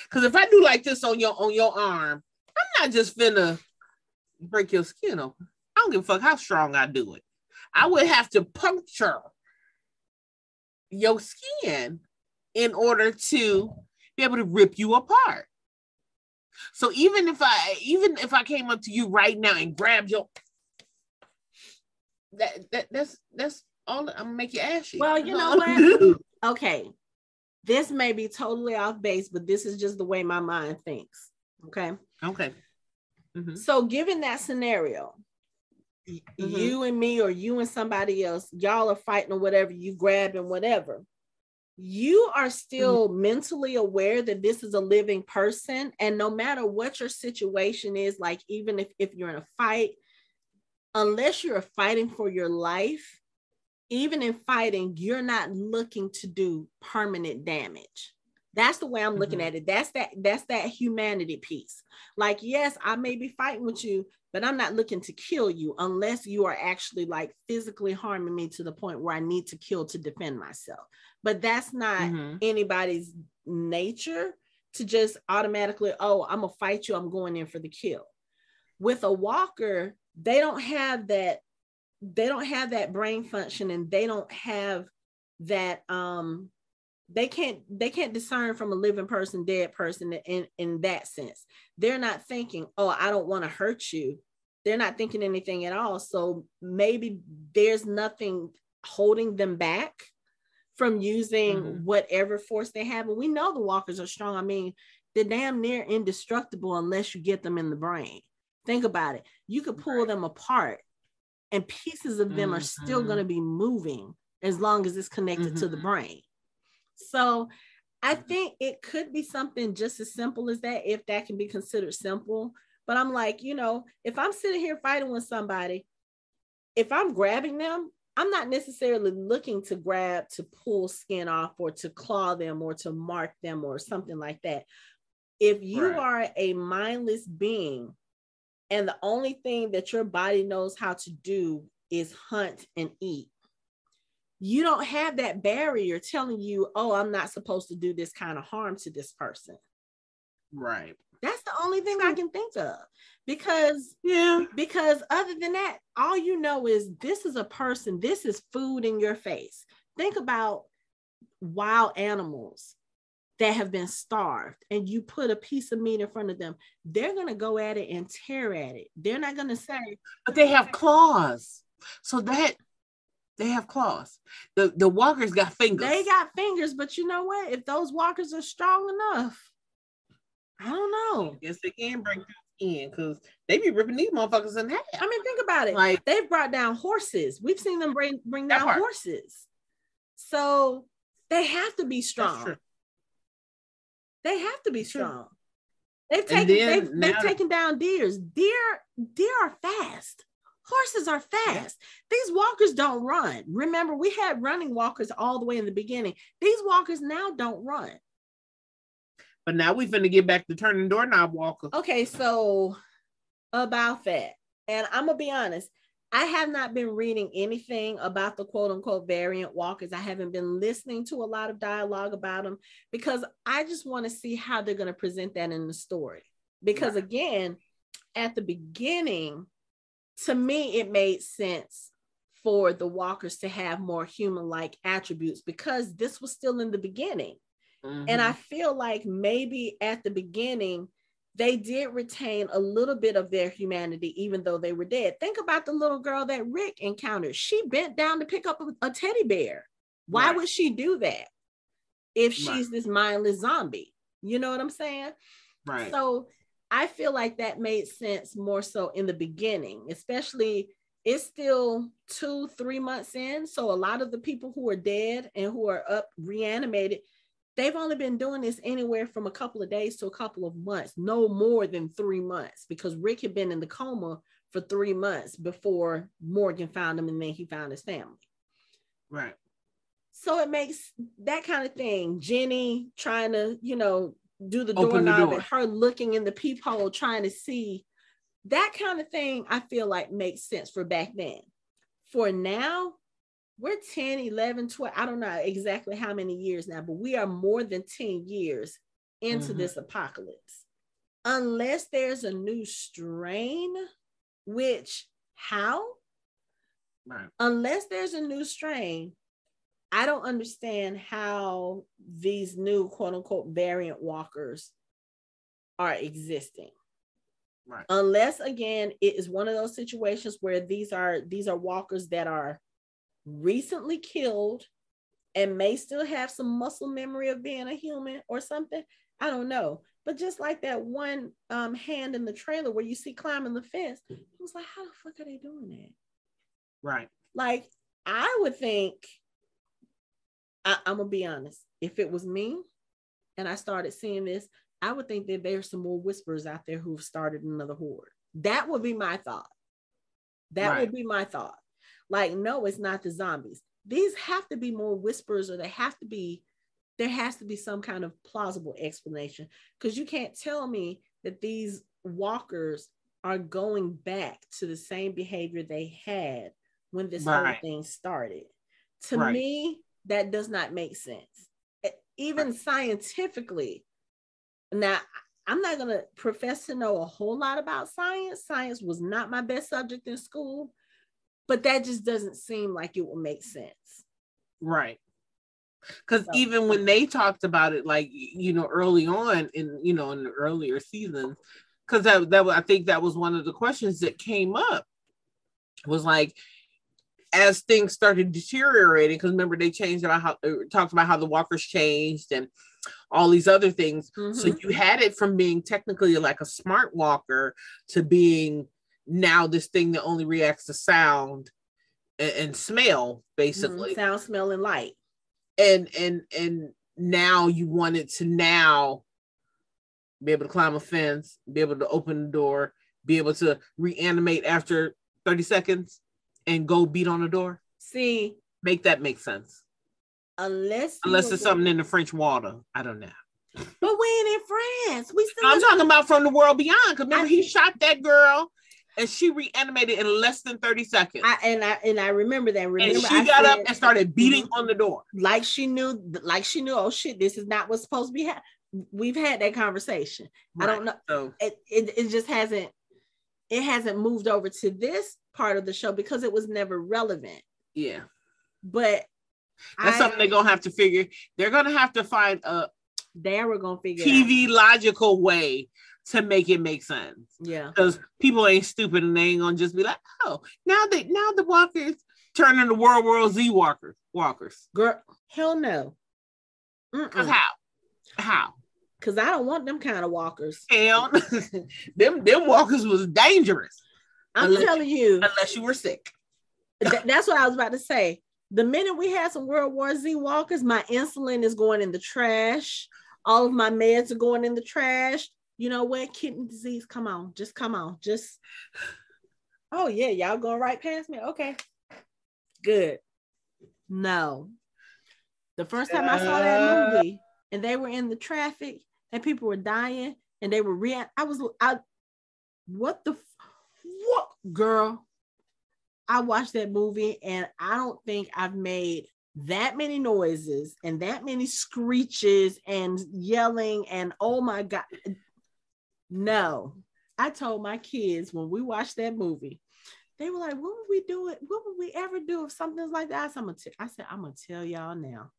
[SPEAKER 2] Because if I do like this on your on your arm, I'm not just finna break your skin open. I don't give a fuck how strong I do it. I would have to puncture your skin in order to be able to rip you apart. So even if I even if I came up to you right now and grabbed your that, that that's that's all I'm gonna make you ashy.
[SPEAKER 1] Well, you know what? [laughs] okay. This may be totally off base, but this is just the way my mind thinks. Okay.
[SPEAKER 2] Okay.
[SPEAKER 1] Mm-hmm. So given that scenario, mm-hmm. you and me or you and somebody else, y'all are fighting or whatever, you grab and whatever. You are still mm-hmm. mentally aware that this is a living person. And no matter what your situation is, like even if, if you're in a fight, unless you're fighting for your life, even in fighting, you're not looking to do permanent damage. That's the way I'm looking mm-hmm. at it. That's that that's that humanity piece. Like yes, I may be fighting with you, but I'm not looking to kill you unless you are actually like physically harming me to the point where I need to kill to defend myself. But that's not mm-hmm. anybody's nature to just automatically, oh, I'm gonna fight you, I'm going in for the kill. With a walker, they don't have that, they don't have that brain function and they don't have that um they can't they can't discern from a living person dead person in in that sense they're not thinking oh i don't want to hurt you they're not thinking anything at all so maybe there's nothing holding them back from using mm-hmm. whatever force they have and we know the walkers are strong i mean they're damn near indestructible unless you get them in the brain think about it you could pull right. them apart and pieces of them mm-hmm. are still going to be moving as long as it's connected mm-hmm. to the mm-hmm. brain so I think it could be something just as simple as that, if that can be considered simple. But I'm like, you know, if I'm sitting here fighting with somebody, if I'm grabbing them, I'm not necessarily looking to grab to pull skin off or to claw them or to mark them or something like that. If you right. are a mindless being and the only thing that your body knows how to do is hunt and eat, you don't have that barrier telling you, oh, I'm not supposed to do this kind of harm to this person.
[SPEAKER 2] Right.
[SPEAKER 1] That's the only thing I can think of. Because yeah, because other than that, all you know is this is a person, this is food in your face. Think about wild animals that have been starved and you put a piece of meat in front of them, they're going to go at it and tear at it. They're not going to say,
[SPEAKER 2] but they have claws. So that they have claws. The the walkers got fingers.
[SPEAKER 1] They got fingers, but you know what? If those walkers are strong enough, I don't know.
[SPEAKER 2] I guess they can bring in because they be ripping these motherfuckers in half.
[SPEAKER 1] I mean, think about it. Like they've brought down horses. We've seen them bring bring down part. horses. So they have to be strong. They have to be strong. They've taken they've, they've taken down deers. Deer deer are fast. Horses are fast. These walkers don't run. Remember, we had running walkers all the way in the beginning. These walkers now don't run.
[SPEAKER 2] But now we finna get back to turning doorknob walker.
[SPEAKER 1] Okay, so about that. And I'm gonna be honest, I have not been reading anything about the quote unquote variant walkers. I haven't been listening to a lot of dialogue about them because I just want to see how they're going to present that in the story. Because right. again, at the beginning, to me, it made sense for the walkers to have more human like attributes because this was still in the beginning. Mm-hmm. And I feel like maybe at the beginning, they did retain a little bit of their humanity, even though they were dead. Think about the little girl that Rick encountered. She bent down to pick up a, a teddy bear. Why right. would she do that if she's right. this mindless zombie? You know what I'm saying?
[SPEAKER 2] Right.
[SPEAKER 1] So I feel like that made sense more so in the beginning, especially it's still two, three months in. So a lot of the people who are dead and who are up reanimated, they've only been doing this anywhere from a couple of days to a couple of months, no more than three months, because Rick had been in the coma for three months before Morgan found him and then he found his family.
[SPEAKER 2] Right.
[SPEAKER 1] So it makes that kind of thing. Jenny trying to, you know, do the doorknob door. and her looking in the peephole trying to see that kind of thing i feel like makes sense for back then for now we're 10 11 12 i don't know exactly how many years now but we are more than 10 years into mm-hmm. this apocalypse unless there's a new strain which how right. unless there's a new strain I don't understand how these new quote unquote variant walkers are existing. Right. Unless again, it is one of those situations where these are these are walkers that are recently killed and may still have some muscle memory of being a human or something. I don't know. But just like that one um, hand in the trailer where you see climbing the fence, I was like, how the fuck are they doing that?
[SPEAKER 2] Right.
[SPEAKER 1] Like I would think I, I'm gonna be honest. If it was me and I started seeing this, I would think that there's some more whispers out there who've started another horde. That would be my thought. That right. would be my thought. Like, no, it's not the zombies. These have to be more whispers, or they have to be, there has to be some kind of plausible explanation. Because you can't tell me that these walkers are going back to the same behavior they had when this right. whole thing started. To right. me, that does not make sense. Even right. scientifically. Now, I'm not going to profess to know a whole lot about science. Science was not my best subject in school, but that just doesn't seem like it will make sense.
[SPEAKER 2] Right. Because
[SPEAKER 1] So-
[SPEAKER 2] even when they talked about it, like you know, early on in you know in the earlier seasons, because that that I think that was one of the questions that came up was like as things started deteriorating. Because remember they changed about how uh, talked about how the walkers changed and all these other things. So
[SPEAKER 1] Mhm.
[SPEAKER 2] you had it from being technically like a smart walker to being now this thing that only reacts to sound and, and smell, basically
[SPEAKER 1] Mhm. sound, smell, and light.
[SPEAKER 2] and and and now you want it to now be able to climb a fence, be able to open the door, be able to reanimate after 30 seconds and go beat on the door.
[SPEAKER 1] See,
[SPEAKER 2] Make that make sense.
[SPEAKER 1] unless
[SPEAKER 2] Unless it's something in the French water. I don't know.
[SPEAKER 1] but we ain't in France. We still.
[SPEAKER 2] I'm
[SPEAKER 1] in-
[SPEAKER 2] talking about from the world beyond. Because remember,
[SPEAKER 1] I-
[SPEAKER 2] he shot that girl and she reanimated in less than 30 seconds.
[SPEAKER 1] I, and I and I remember that. Remember,
[SPEAKER 2] and she
[SPEAKER 1] I
[SPEAKER 2] got up and started beating
[SPEAKER 1] Mhm.
[SPEAKER 2] on the door.
[SPEAKER 1] like she knew, like she knew. Oh shit, this is not what's supposed to be. Ha-. We've had that conversation. I don't know.
[SPEAKER 2] So
[SPEAKER 1] It, it it just hasn't. It hasn't moved over to this part of the show because it was never relevant.
[SPEAKER 2] yeah.
[SPEAKER 1] But
[SPEAKER 2] That's
[SPEAKER 1] I-
[SPEAKER 2] something they're gonna have to figure. They're gonna have to find a
[SPEAKER 1] they were gonna figure it out.
[SPEAKER 2] TV logical way to make it make sense.
[SPEAKER 1] Yeah.
[SPEAKER 2] Because people ain't stupid and they ain't gonna just be like, oh, now they now the walkers turn into World War Z walkers. Walkers.
[SPEAKER 1] Girl, hell no.
[SPEAKER 2] Cause how? How?
[SPEAKER 1] Cause I don't want them kind of walkers.
[SPEAKER 2] Hell, [laughs] them them walkers was dangerous
[SPEAKER 1] I'm
[SPEAKER 2] Unless-
[SPEAKER 1] telling you,
[SPEAKER 2] unless you were sick. [laughs]
[SPEAKER 1] th- that's what I was about to say. The minute we had some World War Z walkers, my insulin is going in the trash. All of my meds are going in the trash. You know what? Kidney disease. Come on, just come on, just. Oh yeah, y'all going right past me. Okay, good. No, the first time I saw that
[SPEAKER 2] Uh.
[SPEAKER 1] movie and they were in the traffic and people were dying and they were re. I was I. What the what girl? I watched that movie and I don't think I've made that many noises and that many screeches and yelling and oh my god. No. I told my kids when we watched that movie, they were like, what would we do it? What would we ever do if something's like that? I'm said, I'm gonna tell y'all now.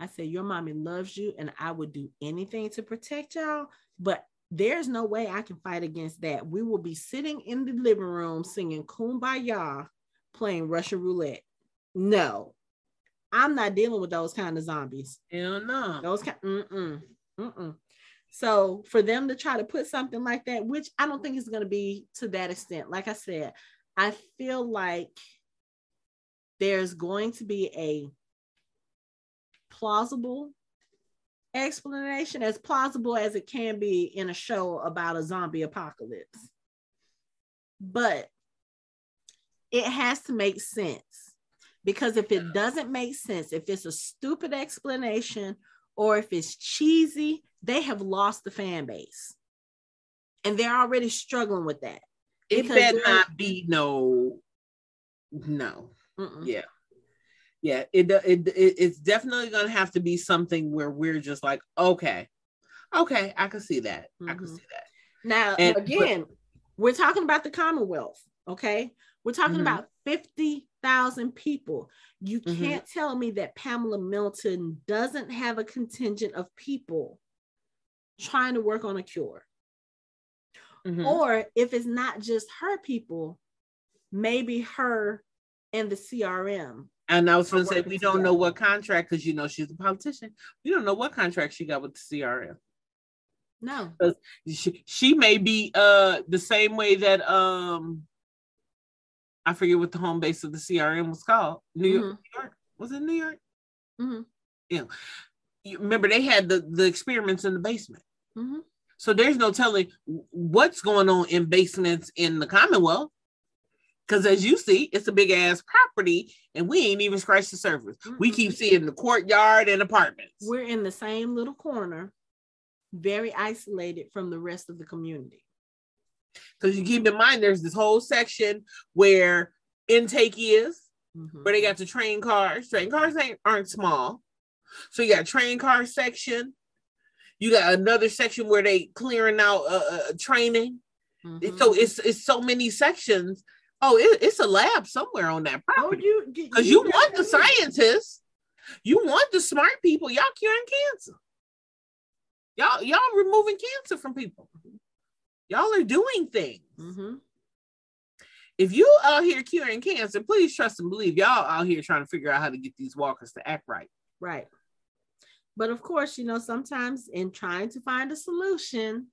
[SPEAKER 1] I said, Your mommy loves you, and I would do anything to protect y'all, but there's no way I can fight against that. We will be sitting in the living room singing Kumbaya, playing Russian roulette. No, I'm not dealing with those kind of zombies.
[SPEAKER 2] Hell no.
[SPEAKER 1] Those kind, mm-mm, mm-mm. So for them to try to put something like that, which I don't think is going to be to that extent. Like I said, I feel like there's going to be a plausible explanation, as plausible as it can be in a show about a zombie apocalypse. But it has to make sense because if it doesn't make sense, if it's a stupid explanation or if it's cheesy, they have lost the fan base. And they're already struggling with that.
[SPEAKER 2] It better not be no, no.
[SPEAKER 1] Mm-mm.
[SPEAKER 2] Yeah. Yeah, it, it it it's definitely gonna have to be something where we're just like, okay, okay, I can see that. I can
[SPEAKER 1] Mhm.
[SPEAKER 2] see that.
[SPEAKER 1] Now,
[SPEAKER 2] And-
[SPEAKER 1] again, we're talking about the Commonwealth, okay? We're talking
[SPEAKER 2] Mhm.
[SPEAKER 1] about 50,000 people. You
[SPEAKER 2] Mhm.
[SPEAKER 1] can't tell me that Pamela Milton doesn't have a contingent of people trying to work on a cure.
[SPEAKER 2] Mhm.
[SPEAKER 1] Or if it's not just her people, maybe her and the CRM.
[SPEAKER 2] And I was gonna say we don't know what contract because you know she's a politician. We don't know what contract she got with the CRM.
[SPEAKER 1] No.
[SPEAKER 2] She, she may be uh the same way that um I forget what the home base of the CRM was called. New York,
[SPEAKER 1] Mhm.
[SPEAKER 2] New York? was it New York?
[SPEAKER 1] Mm-hmm.
[SPEAKER 2] Yeah. You remember they had the the experiments in the basement.
[SPEAKER 1] Mhm.
[SPEAKER 2] So there's no telling what's going on in basements in the Commonwealth. Because as you see, it's a big ass property and we ain't even scratched the surface. We
[SPEAKER 1] Mm-mm.
[SPEAKER 2] keep seeing the courtyard and apartments.
[SPEAKER 1] We're in the same little corner, very isolated from the rest of the community.
[SPEAKER 2] Because you keep in mind, there's this whole section where intake is,
[SPEAKER 1] Mhm.
[SPEAKER 2] where they got the train cars. Train cars ain't aren't small. So you got train car section. You got another section where they clearing out uh, uh, training.
[SPEAKER 1] Mhm.
[SPEAKER 2] So it's it's so many sections. Oh, it, it's a lab somewhere on that
[SPEAKER 1] oh,
[SPEAKER 2] property.
[SPEAKER 1] you
[SPEAKER 2] Because you want the scientists, You want the smart people, y'all curing cancer. Y'all, y'all removing cancer from people. Y'all are doing things.
[SPEAKER 1] Mm-hmm.
[SPEAKER 2] If you out here curing cancer, please trust and believe y'all out here trying to figure out how to get these walkers to act right.
[SPEAKER 1] Right. But of course, you know, sometimes in trying to find a solution,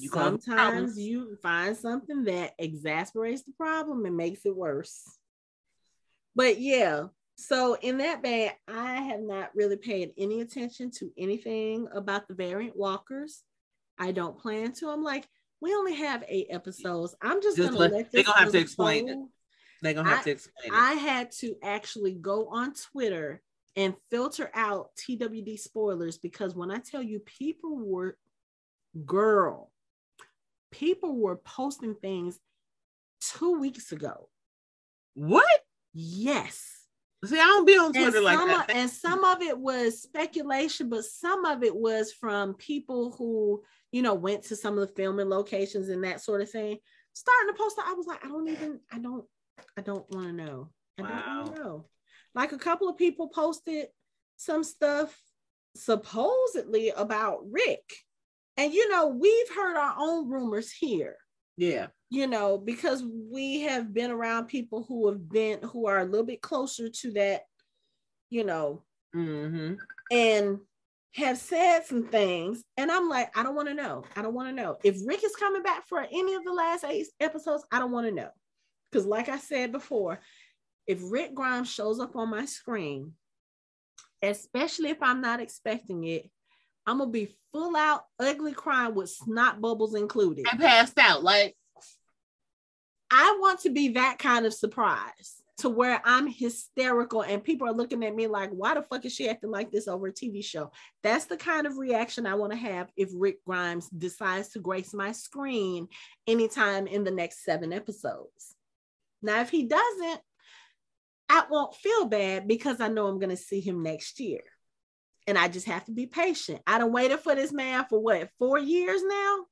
[SPEAKER 2] You
[SPEAKER 1] sometimes you find something that exasperates the problem and makes it worse. But yeah, so in that vein, I have not really paid any attention to anything about the variant walkers. I don't plan to. I'm like, we only have eight episodes. I'm just,
[SPEAKER 2] Just
[SPEAKER 1] gonna
[SPEAKER 2] let-
[SPEAKER 1] let
[SPEAKER 2] they
[SPEAKER 1] this
[SPEAKER 2] gonna have to explain it. They're gonna have
[SPEAKER 1] I-
[SPEAKER 2] to explain it.
[SPEAKER 1] I had to actually go on Twitter and filter out TWD spoilers because when I tell you people were girl, people were posting things two weeks ago.
[SPEAKER 2] what?
[SPEAKER 1] Yes.
[SPEAKER 2] See, I don't be on
[SPEAKER 1] And
[SPEAKER 2] Twitter like
[SPEAKER 1] some,
[SPEAKER 2] that.
[SPEAKER 1] of, and some of it was speculation, but some of it was from people who, you know, went to some of the filming locations and that sort of thing. Starting to post, I was like, I don't even, I don't, I don't want to know. I don't want
[SPEAKER 2] Wow.
[SPEAKER 1] to know. Like a couple of people posted some stuff supposedly about Rick. And you know, we've heard our own rumors here
[SPEAKER 2] yeah.
[SPEAKER 1] you know, because we have been around people who have been who are a little bit closer to that, you know,
[SPEAKER 2] Mm-hmm.
[SPEAKER 1] and have said some things. And I'm like, I don't want to know. I don't want to know. If Rick is coming back for any of the last eight episodes, I don't want to know. Because, like I said before, if Rick Grimes shows up on my screen, especially if I'm not expecting it, I'm gonna be full out ugly crying with snot bubbles included.
[SPEAKER 2] I passed out. Like,
[SPEAKER 1] I want to be that kind of surprise to where I'm hysterical and people are looking at me like, why the fuck is she acting like this over a TV show? That's the kind of reaction I want to have if Rick Grimes decides to grace my screen anytime in the next seven episodes. Now, if he doesn't, I won't feel bad because I know I'm going to see him next year. And I just have to be patient. I done waited for this man for what, four years now?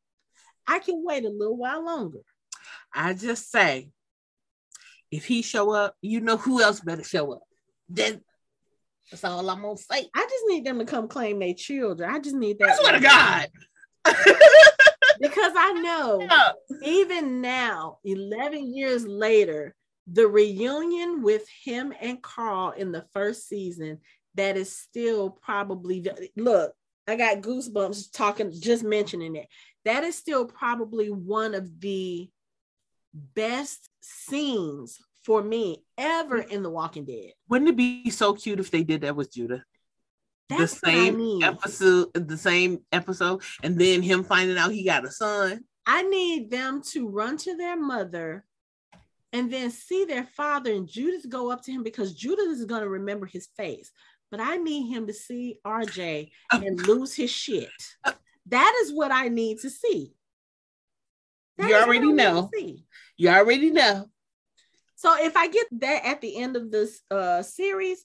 [SPEAKER 1] I can wait a little while longer.
[SPEAKER 2] I just say, if he show up, you know who else better show up. Then that's all I'm gonna say.
[SPEAKER 1] I just need them to come claim their children. I just need that.
[SPEAKER 2] I swear to God. [laughs]
[SPEAKER 1] Because I know [laughs]
[SPEAKER 2] Yeah.
[SPEAKER 1] even now, 11 years later, the reunion with him and Carl in the first season, that is still probably look, I got goosebumps talking, just mentioning it. That is still probably one of the best scenes for me ever in The Walking Dead.
[SPEAKER 2] Wouldn't it be so cute if they did that with Judith?
[SPEAKER 1] That's
[SPEAKER 2] the
[SPEAKER 1] what I
[SPEAKER 2] same episode, the same episode, and then him finding out he got a son.
[SPEAKER 1] I need them to run to their mother and then see their father and Judith go up to him because Judith is going to remember his face. But I need him to see RJ [laughs] and lose his shit. That is what I need to see. That
[SPEAKER 2] You already
[SPEAKER 1] I need to
[SPEAKER 2] know.
[SPEAKER 1] see.
[SPEAKER 2] You already know.
[SPEAKER 1] So if I get that at the end of this uh, series,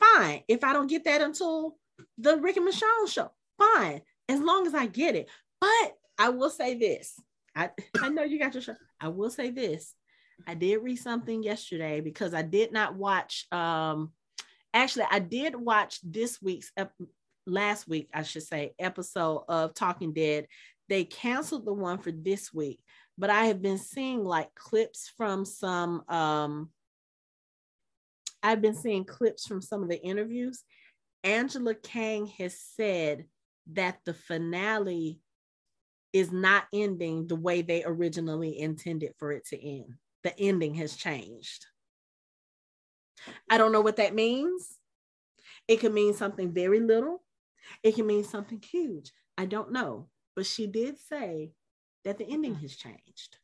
[SPEAKER 1] fine. If I don't get that until the Rick and Michonne show, fine. As long as I get it. But I will say this. I, [laughs] I know you got your show. I will say this. I did read something yesterday because I did not watch. Um, actually, I did watch this week's ep- last week, I should say, episode of Talking Dead. They canceled the one for this week, but I have been seeing like clips from some. Um, I've been seeing clips from some of the interviews. Angela Kang has said that the finale is not ending the way they originally intended for it to end. The ending has changed. I don't know what that means. It could mean something very little, it can mean something huge. I don't know. But she did say that the ending has changed.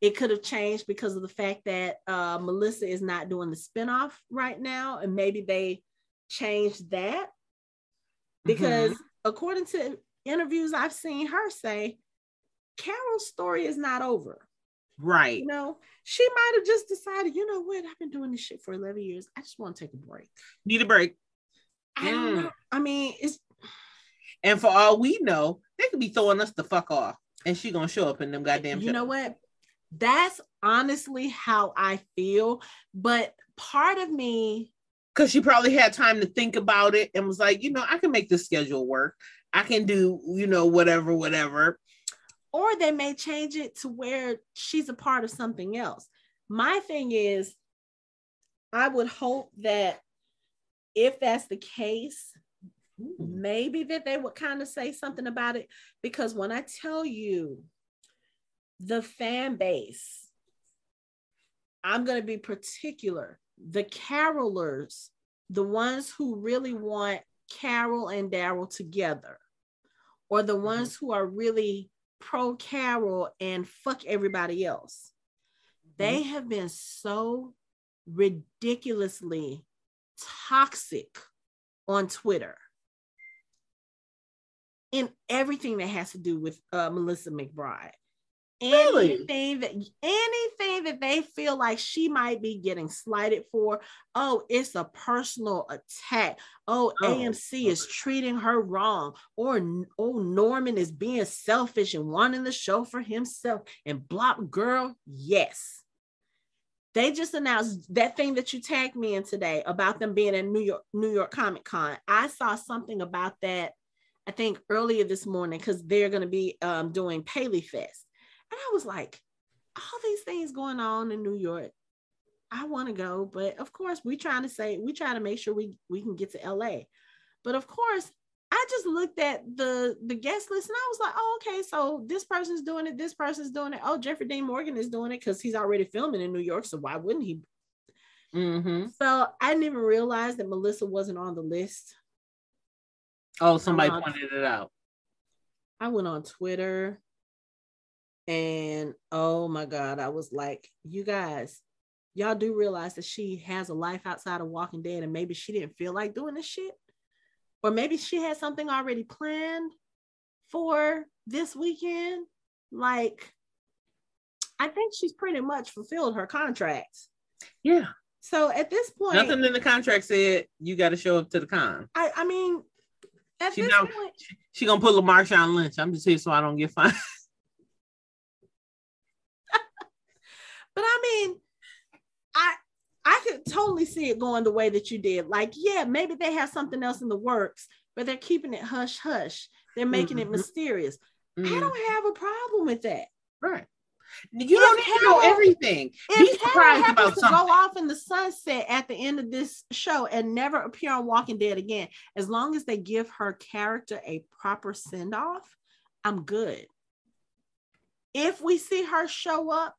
[SPEAKER 1] It could have changed because of the fact that uh, Melissa is not doing the spinoff right now, and maybe they changed that because
[SPEAKER 2] Mhm.
[SPEAKER 1] according to interviews I've seen her say, Carol's story is not over.
[SPEAKER 2] Right.
[SPEAKER 1] You know, she might have just decided, you know what, I've been doing this shit for 11 years. I just want to take a break.
[SPEAKER 2] Need a break.
[SPEAKER 1] I don't
[SPEAKER 2] Mm.
[SPEAKER 1] know. I mean, it's
[SPEAKER 2] And for all we know, they could be throwing us the fuck off. And she gonna show up in them goddamn
[SPEAKER 1] you know what? That's honestly how I feel. But part of me
[SPEAKER 2] because she probably had time to think about it and was like, you know, I can make this schedule work. I can do, you know, whatever, whatever.
[SPEAKER 1] Or they may change it to where she's a part of something else. My thing is, I would hope that if that's the case, maybe that they would kind of say something about it. Because when I tell you the fan base, I'm going to be particular the carolers, the ones who really want Carol and Daryl together, or the mm-hmm. ones who are really pro Carol and fuck everybody else, mm-hmm. they have been so ridiculously toxic on Twitter in everything that has to do with uh, Melissa McBride. Really? Anything that anything that they feel like she might be getting slighted for, oh, it's a personal attack. Oh, oh AMC is treating her wrong, or oh, Norman is being selfish and wanting the show for himself. And block girl, yes. They just announced that thing that you tagged me in today about them being in New York, New York Comic Con. I saw something about that, I think earlier this morning, because they're going to be um, doing Paley Fest. And I was like, all these things going on in New York. I want to go, but of course, we trying to say we try to make sure we we can get to LA. But of course, I just looked at the the guest list and I was like, oh, okay, so this person's doing it, this person's doing it. Oh, Jeffrey Dean Morgan is doing it because he's already filming in New York, so why wouldn't he? Mm-hmm. So I didn't even realize that Melissa wasn't on the list.
[SPEAKER 2] Oh, somebody pointed it out.
[SPEAKER 1] I went on Twitter and oh my God, I was like, you guys, y'all do realize that she has a life outside of Walking Dead, and maybe she didn't feel like doing this shit. Or maybe she had something already planned for this weekend. Like, I think she's pretty much fulfilled her contract.
[SPEAKER 2] Yeah.
[SPEAKER 1] So at this point,
[SPEAKER 2] nothing in the contract said you got to show up to the con.
[SPEAKER 1] I, I mean,
[SPEAKER 2] at she this know, point, she, she gonna put a Marshawn Lynch. I'm just here so I don't get fined. [laughs]
[SPEAKER 1] But I mean, I I could totally see it going the way that you did. Like, yeah, maybe they have something else in the works, but they're keeping it hush hush. They're making mm-hmm. it mysterious. Mm-hmm. I don't have a problem with that.
[SPEAKER 2] Right. You don't need to know everything. Be surprised about something.
[SPEAKER 1] Go off in the sunset at the end of this show and never appear on Walking Dead again. As long as they give her character a proper send off, I'm good. If we see her show up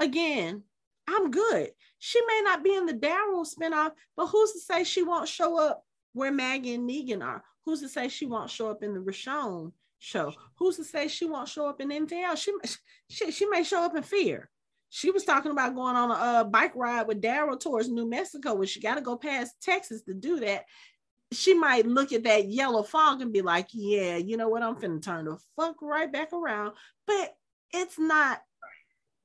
[SPEAKER 1] again, I'm good. She may not be in the Daryl spinoff, but who's to say she won't show up where Maggie and Negan are? Who's to say she won't show up in the Richonne show? Who's to say she won't show up in anything else? She, she, she may show up in fear. She was talking about going on a, a bike ride with Daryl towards New Mexico, where she got to go past Texas to do that. She might look at that yellow fog and be like, "Yeah, you know what? I'm finna turn the fuck right back around." But it's not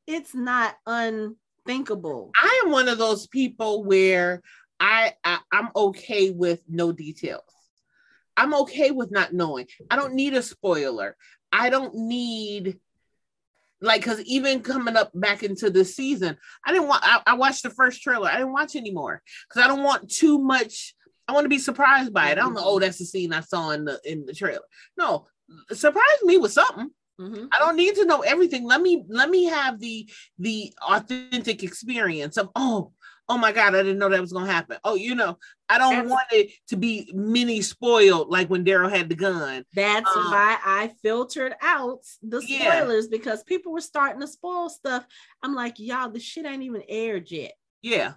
[SPEAKER 1] it's not unthinkable.
[SPEAKER 2] I am one of those people where I, I I'm okay with no details. I'm okay with not knowing. I don't need a spoiler. I don't need like because even coming up back into the season, I didn't want I, I watched the first trailer. I didn't watch anymore because I don't want too much. I want to be surprised by it. I don't know, oh, that's the scene I saw in the in the trailer. No, surprise me with something. Mm-hmm. I don't need to know everything. Let me let me have the the authentic experience of oh oh my god I didn't know that was gonna happen. Oh you know I don't that's, want it to be mini spoiled like when Daryl had the gun.
[SPEAKER 1] That's um, why I filtered out the spoilers yeah. because people were starting to spoil stuff. I'm like y'all the shit ain't even aired yet.
[SPEAKER 2] Yeah,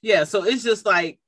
[SPEAKER 2] yeah. So it's just like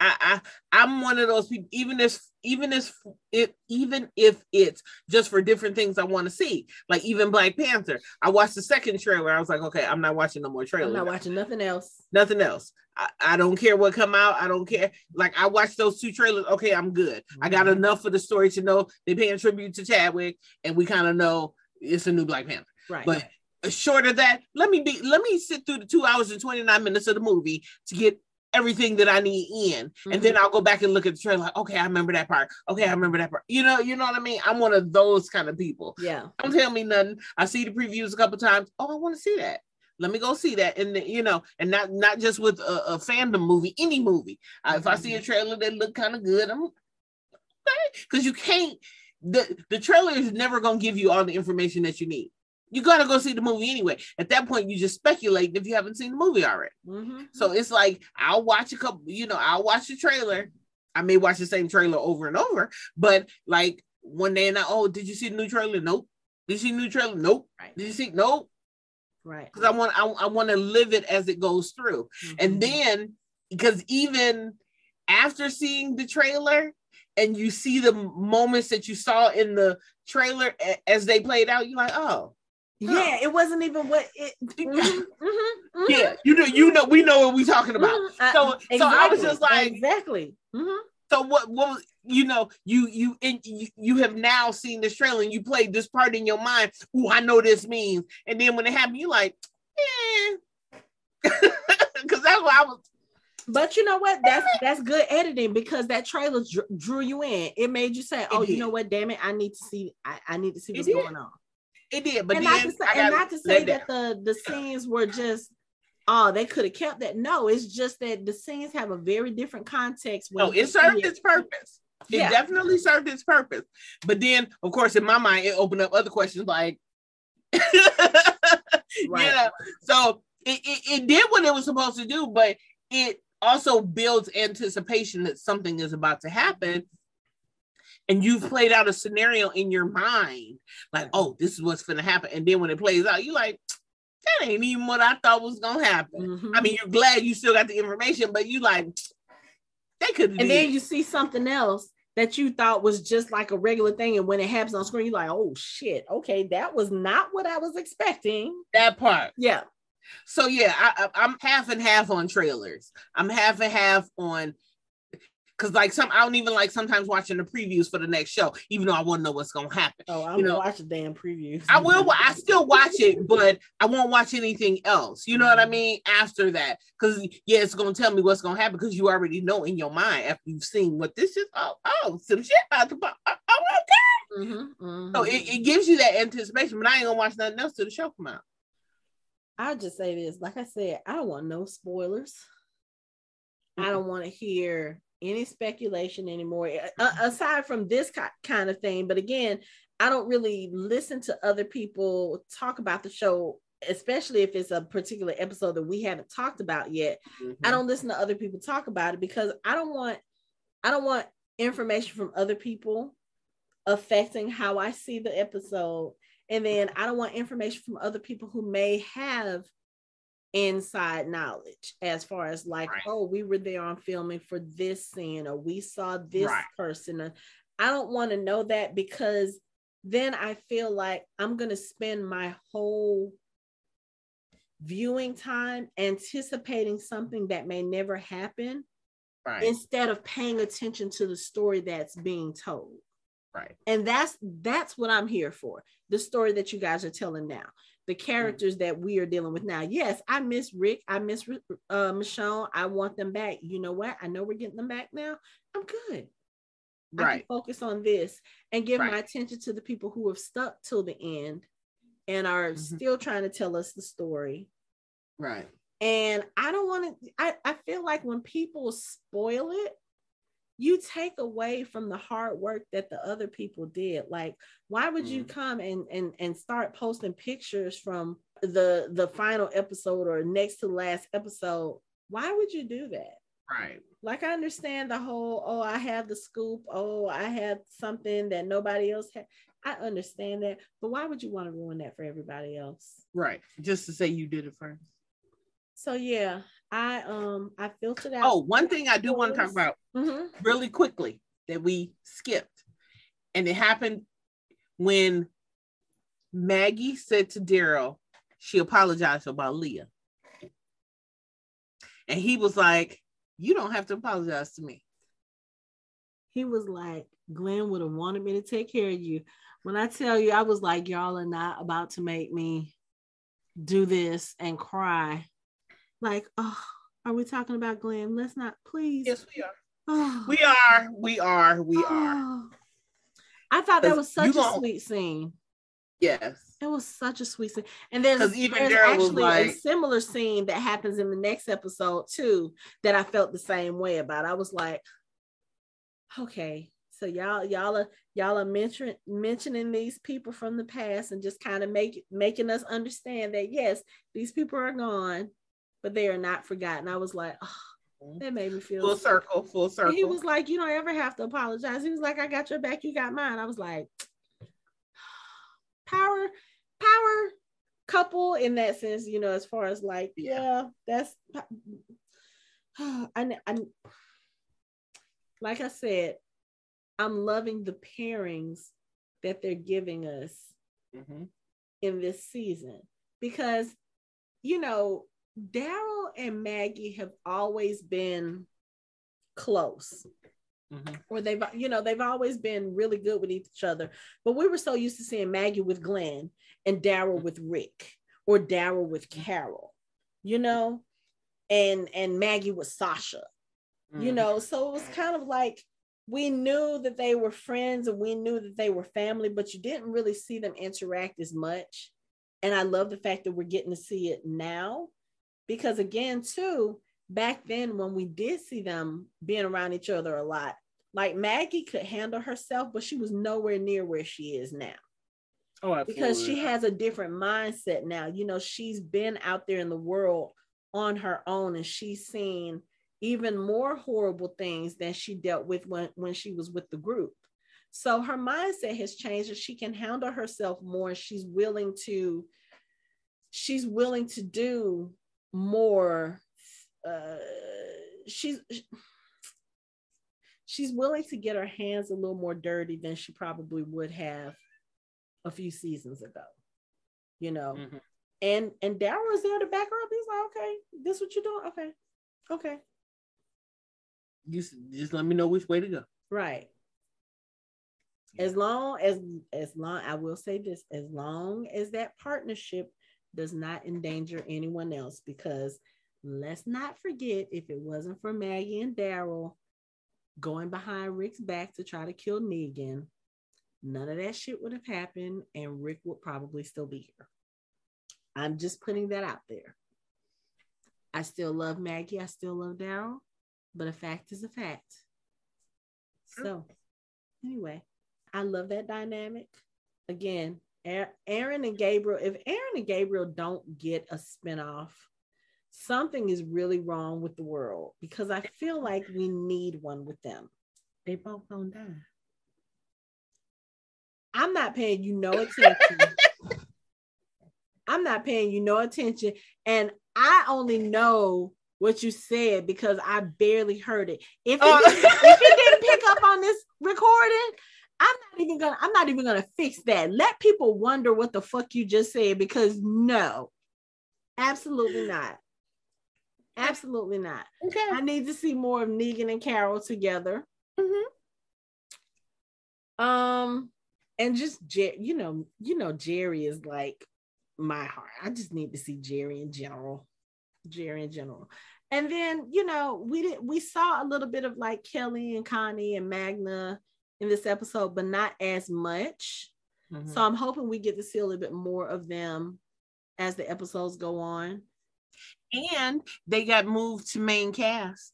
[SPEAKER 2] I, I I'm one of those people. Even if even if it even if it's just for different things I want to see, like even Black Panther. I watched the second trailer. I was like, okay, I'm not watching no more trailers.
[SPEAKER 1] I'm not watching nothing else.
[SPEAKER 2] Nothing else. I, I don't care what come out. I don't care. Like I watched those two trailers. Okay, I'm good. Mm-hmm. I got mm-hmm. enough for the story to know they paying tribute to Chadwick, and we kind of know it's a new Black Panther. Right. But short of that, let me be. Let me sit through the two hours and twenty nine minutes of the movie to get everything that I need in. Mm-hmm. And then I'll go back and look at the trailer like, okay, I remember that part. Okay, I remember that part. You know, you know what I mean? I'm one of those kind of people.
[SPEAKER 1] Yeah.
[SPEAKER 2] Don't tell me nothing. I see the previews a couple times. Oh, I want to see that. let me go see that and you know and not not just with a, a fandom movie any movie uh, if i see a mm-hmm. trailer that look kind of good i'm okay because you can't the the trailer is never going to give you all the information that you need you gotta go see the movie anyway. At that point, you just speculate if you haven't seen the movie already. Mm-hmm. So it's like I'll watch a couple, you know, I'll watch the trailer. I may watch the same trailer over and over, but like one day and I, oh, did you see the new trailer? Nope. Did you see the new trailer? Nope. Right. Did you see? Nope.
[SPEAKER 1] Right.
[SPEAKER 2] Because I want I, I want to live it as it goes through. Mm-hmm. And then because even after seeing the trailer and you see the moments that you saw in the trailer as they played out, you're like, oh.
[SPEAKER 1] Yeah, it wasn't even what it. Mm-hmm, mm-hmm, [laughs]
[SPEAKER 2] mm-hmm. Yeah, you know, you know, we know what we're talking about. Mm-hmm. So, exactly, so I was just like,
[SPEAKER 1] exactly. Mm-hmm.
[SPEAKER 2] So what? What was you know? You you and you, you have now seen this trailer and you played this part in your mind. Oh, I know this means. And then when it happened, you like, eh, because [laughs] that's what I was.
[SPEAKER 1] But you know what? That's [laughs] that's good editing because that trailer drew, drew you in. It made you say, "Oh, you know what? Damn it! I need to see. I, I need to see what's going on."
[SPEAKER 2] It did, but
[SPEAKER 1] and
[SPEAKER 2] then
[SPEAKER 1] not to say, and not to say that the the scenes were just oh they could have kept that. No, it's just that the scenes have a very different context.
[SPEAKER 2] No, it served its purpose. It yeah. definitely served its purpose. But then, of course, in my mind, it opened up other questions like, [laughs] right. you know, so it, it, it did what it was supposed to do, but it also builds anticipation that something is about to happen and you've played out a scenario in your mind, like, oh, this is what's gonna happen. And then when it plays out, you're like, that ain't even what I thought was gonna happen. Mm-hmm. I mean, you're glad you still got the information, but you like, they could.
[SPEAKER 1] And then you see something else that you thought was just like a regular thing, and when it happens on screen, you're like, oh shit, okay, that was not what I was expecting.
[SPEAKER 2] That part,
[SPEAKER 1] yeah.
[SPEAKER 2] So yeah, I, I'm half and half on trailers. I'm half and half on because like some I don't even like sometimes watching the previews for the next show, even though I want to know what's gonna happen.
[SPEAKER 1] Oh, I you know, gonna watch the damn previews.
[SPEAKER 2] I will. I still watch it, but I won't watch anything else. You know what I mm-hmm. mean? After that, because yeah, it's gonna tell me what's gonna happen because you already know in your mind after you've seen what this is. Oh, oh, some shit about to pop. Oh, oh, okay. Mm-hmm, mm-hmm. So it, it gives you that anticipation, but I ain't gonna watch nothing else till the show come out.
[SPEAKER 1] I'll just say this, like I said, I don't want no spoilers. Mm-hmm. I don't want to hear any speculation anymore aside from this kind of thing. But again i don't really listen to other people talk about the show especially if it's a particular episode that we haven't talked about yet. Mm-hmm. i don't listen to other people talk about it because i don't want i don't want information from other people affecting how i see the episode. And then i don't want information from other people who may have inside knowledge as far as like right. oh we were there on filming for this scene or we saw this right. person i don't want to know that because then i feel like i'm going to spend my whole viewing time anticipating something that may never happen right. instead of paying attention to the story that's being told
[SPEAKER 2] right
[SPEAKER 1] and that's that's what i'm here for the story that you guys are telling now the characters that we are dealing with now. Yes, I miss Rick. I miss uh, Michonne. I want them back. You know what? I know we're getting them back now. I'm good. Right. I can focus on this and give right. my attention to the people who have stuck till the end and are mm-hmm. still trying to tell us the story.
[SPEAKER 2] Right.
[SPEAKER 1] And I don't want to, I, I feel like when people spoil it, you take away from the hard work that the other people did. Like why would you mm. come and and and start posting pictures from the the final episode or next to last episode? Why would you do that?
[SPEAKER 2] Right.
[SPEAKER 1] Like i understand the whole oh i have the scoop. Oh i have something that nobody else had. I understand that but why would you want to ruin that for everybody else?
[SPEAKER 2] Right. Just to say you did it first.
[SPEAKER 1] So yeah I um I filtered out.
[SPEAKER 2] Oh, one thing I do want to talk about mm-hmm. really quickly that we skipped, and it happened when Maggie said to Daryl she apologized about Leah, and he was like, "You don't have to apologize to me."
[SPEAKER 1] He was like, "Glenn would have wanted me to take care of you." When I tell you, I was like, "Y'all are not about to make me do this and cry." like, oh, are we talking about Glenn? Let's not, please.
[SPEAKER 2] Yes, we are. Oh. [sighs] We are. We are. We oh. are. [sighs]
[SPEAKER 1] I thought that was such a sweet scene.
[SPEAKER 2] Yes.
[SPEAKER 1] It was such a sweet scene. And there's,
[SPEAKER 2] even
[SPEAKER 1] there's actually a similar scene that happens in the next episode too that I felt the same way about. I was like, okay, so y'all, y'all are y'all are mentioning mentioning these people from the past and just kind of make making us understand that yes, these people are gone, but they are not forgotten. I was like, oh, that made me feel
[SPEAKER 2] Full circle, full
[SPEAKER 1] and
[SPEAKER 2] circle.
[SPEAKER 1] he was like, You don't ever have to apologize. He was like, I got your back, you got mine. I was like, Power, power couple in that sense, you know, as far as like, yeah,
[SPEAKER 2] Yeah.
[SPEAKER 1] that's [sighs] I, I like I said, I'm loving the pairings that they're giving us
[SPEAKER 2] Mhm.
[SPEAKER 1] in this season because you know Daryl and Maggie have always been close.
[SPEAKER 2] Mhm.
[SPEAKER 1] or they've you know they've always been really good with each other. But we were so used to seeing Maggie with Glenn and Daryl with Rick or Daryl with Carol you know? And and Maggie with Sasha you
[SPEAKER 2] Mhm.
[SPEAKER 1] know? So it was kind of like we knew that they were friends and we knew that they were family but you didn't really see them interact as much. And i love the fact that we're getting to see it now because again too back then when we did see them being around each other a lot like maggie could handle herself but she was nowhere near where she is now
[SPEAKER 2] Oh, absolutely.
[SPEAKER 1] because she has a different mindset now. You know, she's been out there in the world on her own and she's seen even more horrible things than she dealt with when, when she was with the group. So her mindset has changed and she can handle herself more. She's willing to, she's willing to do more. Uh, she's she's willing to get her hands a little more dirty than she probably would have a few seasons ago. You know,
[SPEAKER 2] Mhm.
[SPEAKER 1] and and Daryl was there to back her up. He's like, okay, this is what you're doing? Okay, okay,
[SPEAKER 2] Just, just let me know which way to go.
[SPEAKER 1] right. As long as as long I will say this, as long as that partnership does not endanger anyone else, because let's not forget if it wasn't for Maggie and Daryl going behind Rick's back to try to kill Negan, none of that shit would have happened, and Rick would probably still be here. I'm just putting that out there. I still love Maggie. I still love Daryl, but a fact is a fact. So, anyway, I love that dynamic. Again, Aaron and Gabriel, if Aaron and Gabriel don't get a spinoff, something is really wrong with the world because I feel like we need one with them.
[SPEAKER 2] They both gonna die.
[SPEAKER 1] I'm not paying you no attention. I'm not paying you no attention. And I only know what you said because I barely heard it. If it,
[SPEAKER 2] Oh.
[SPEAKER 1] didn't, if it didn't pick up on this recording, I'm not even gonna even gonna fix that. Let people wonder what the fuck you just said because no, absolutely not. Absolutely not.
[SPEAKER 2] Okay.
[SPEAKER 1] I need to see more of Negan and Carol together. Um, and just Jer- you know, you know, Jerry is like my heart. I just need to see Jerry in general. Jerry in general. And then, you know, we did we saw a little bit of like Kelly and Connie and Magna in this episode, but not as much.
[SPEAKER 2] Mhm.
[SPEAKER 1] So I'm hoping we get to see a little bit more of them as the episodes go on.
[SPEAKER 2] and they got moved to main cast.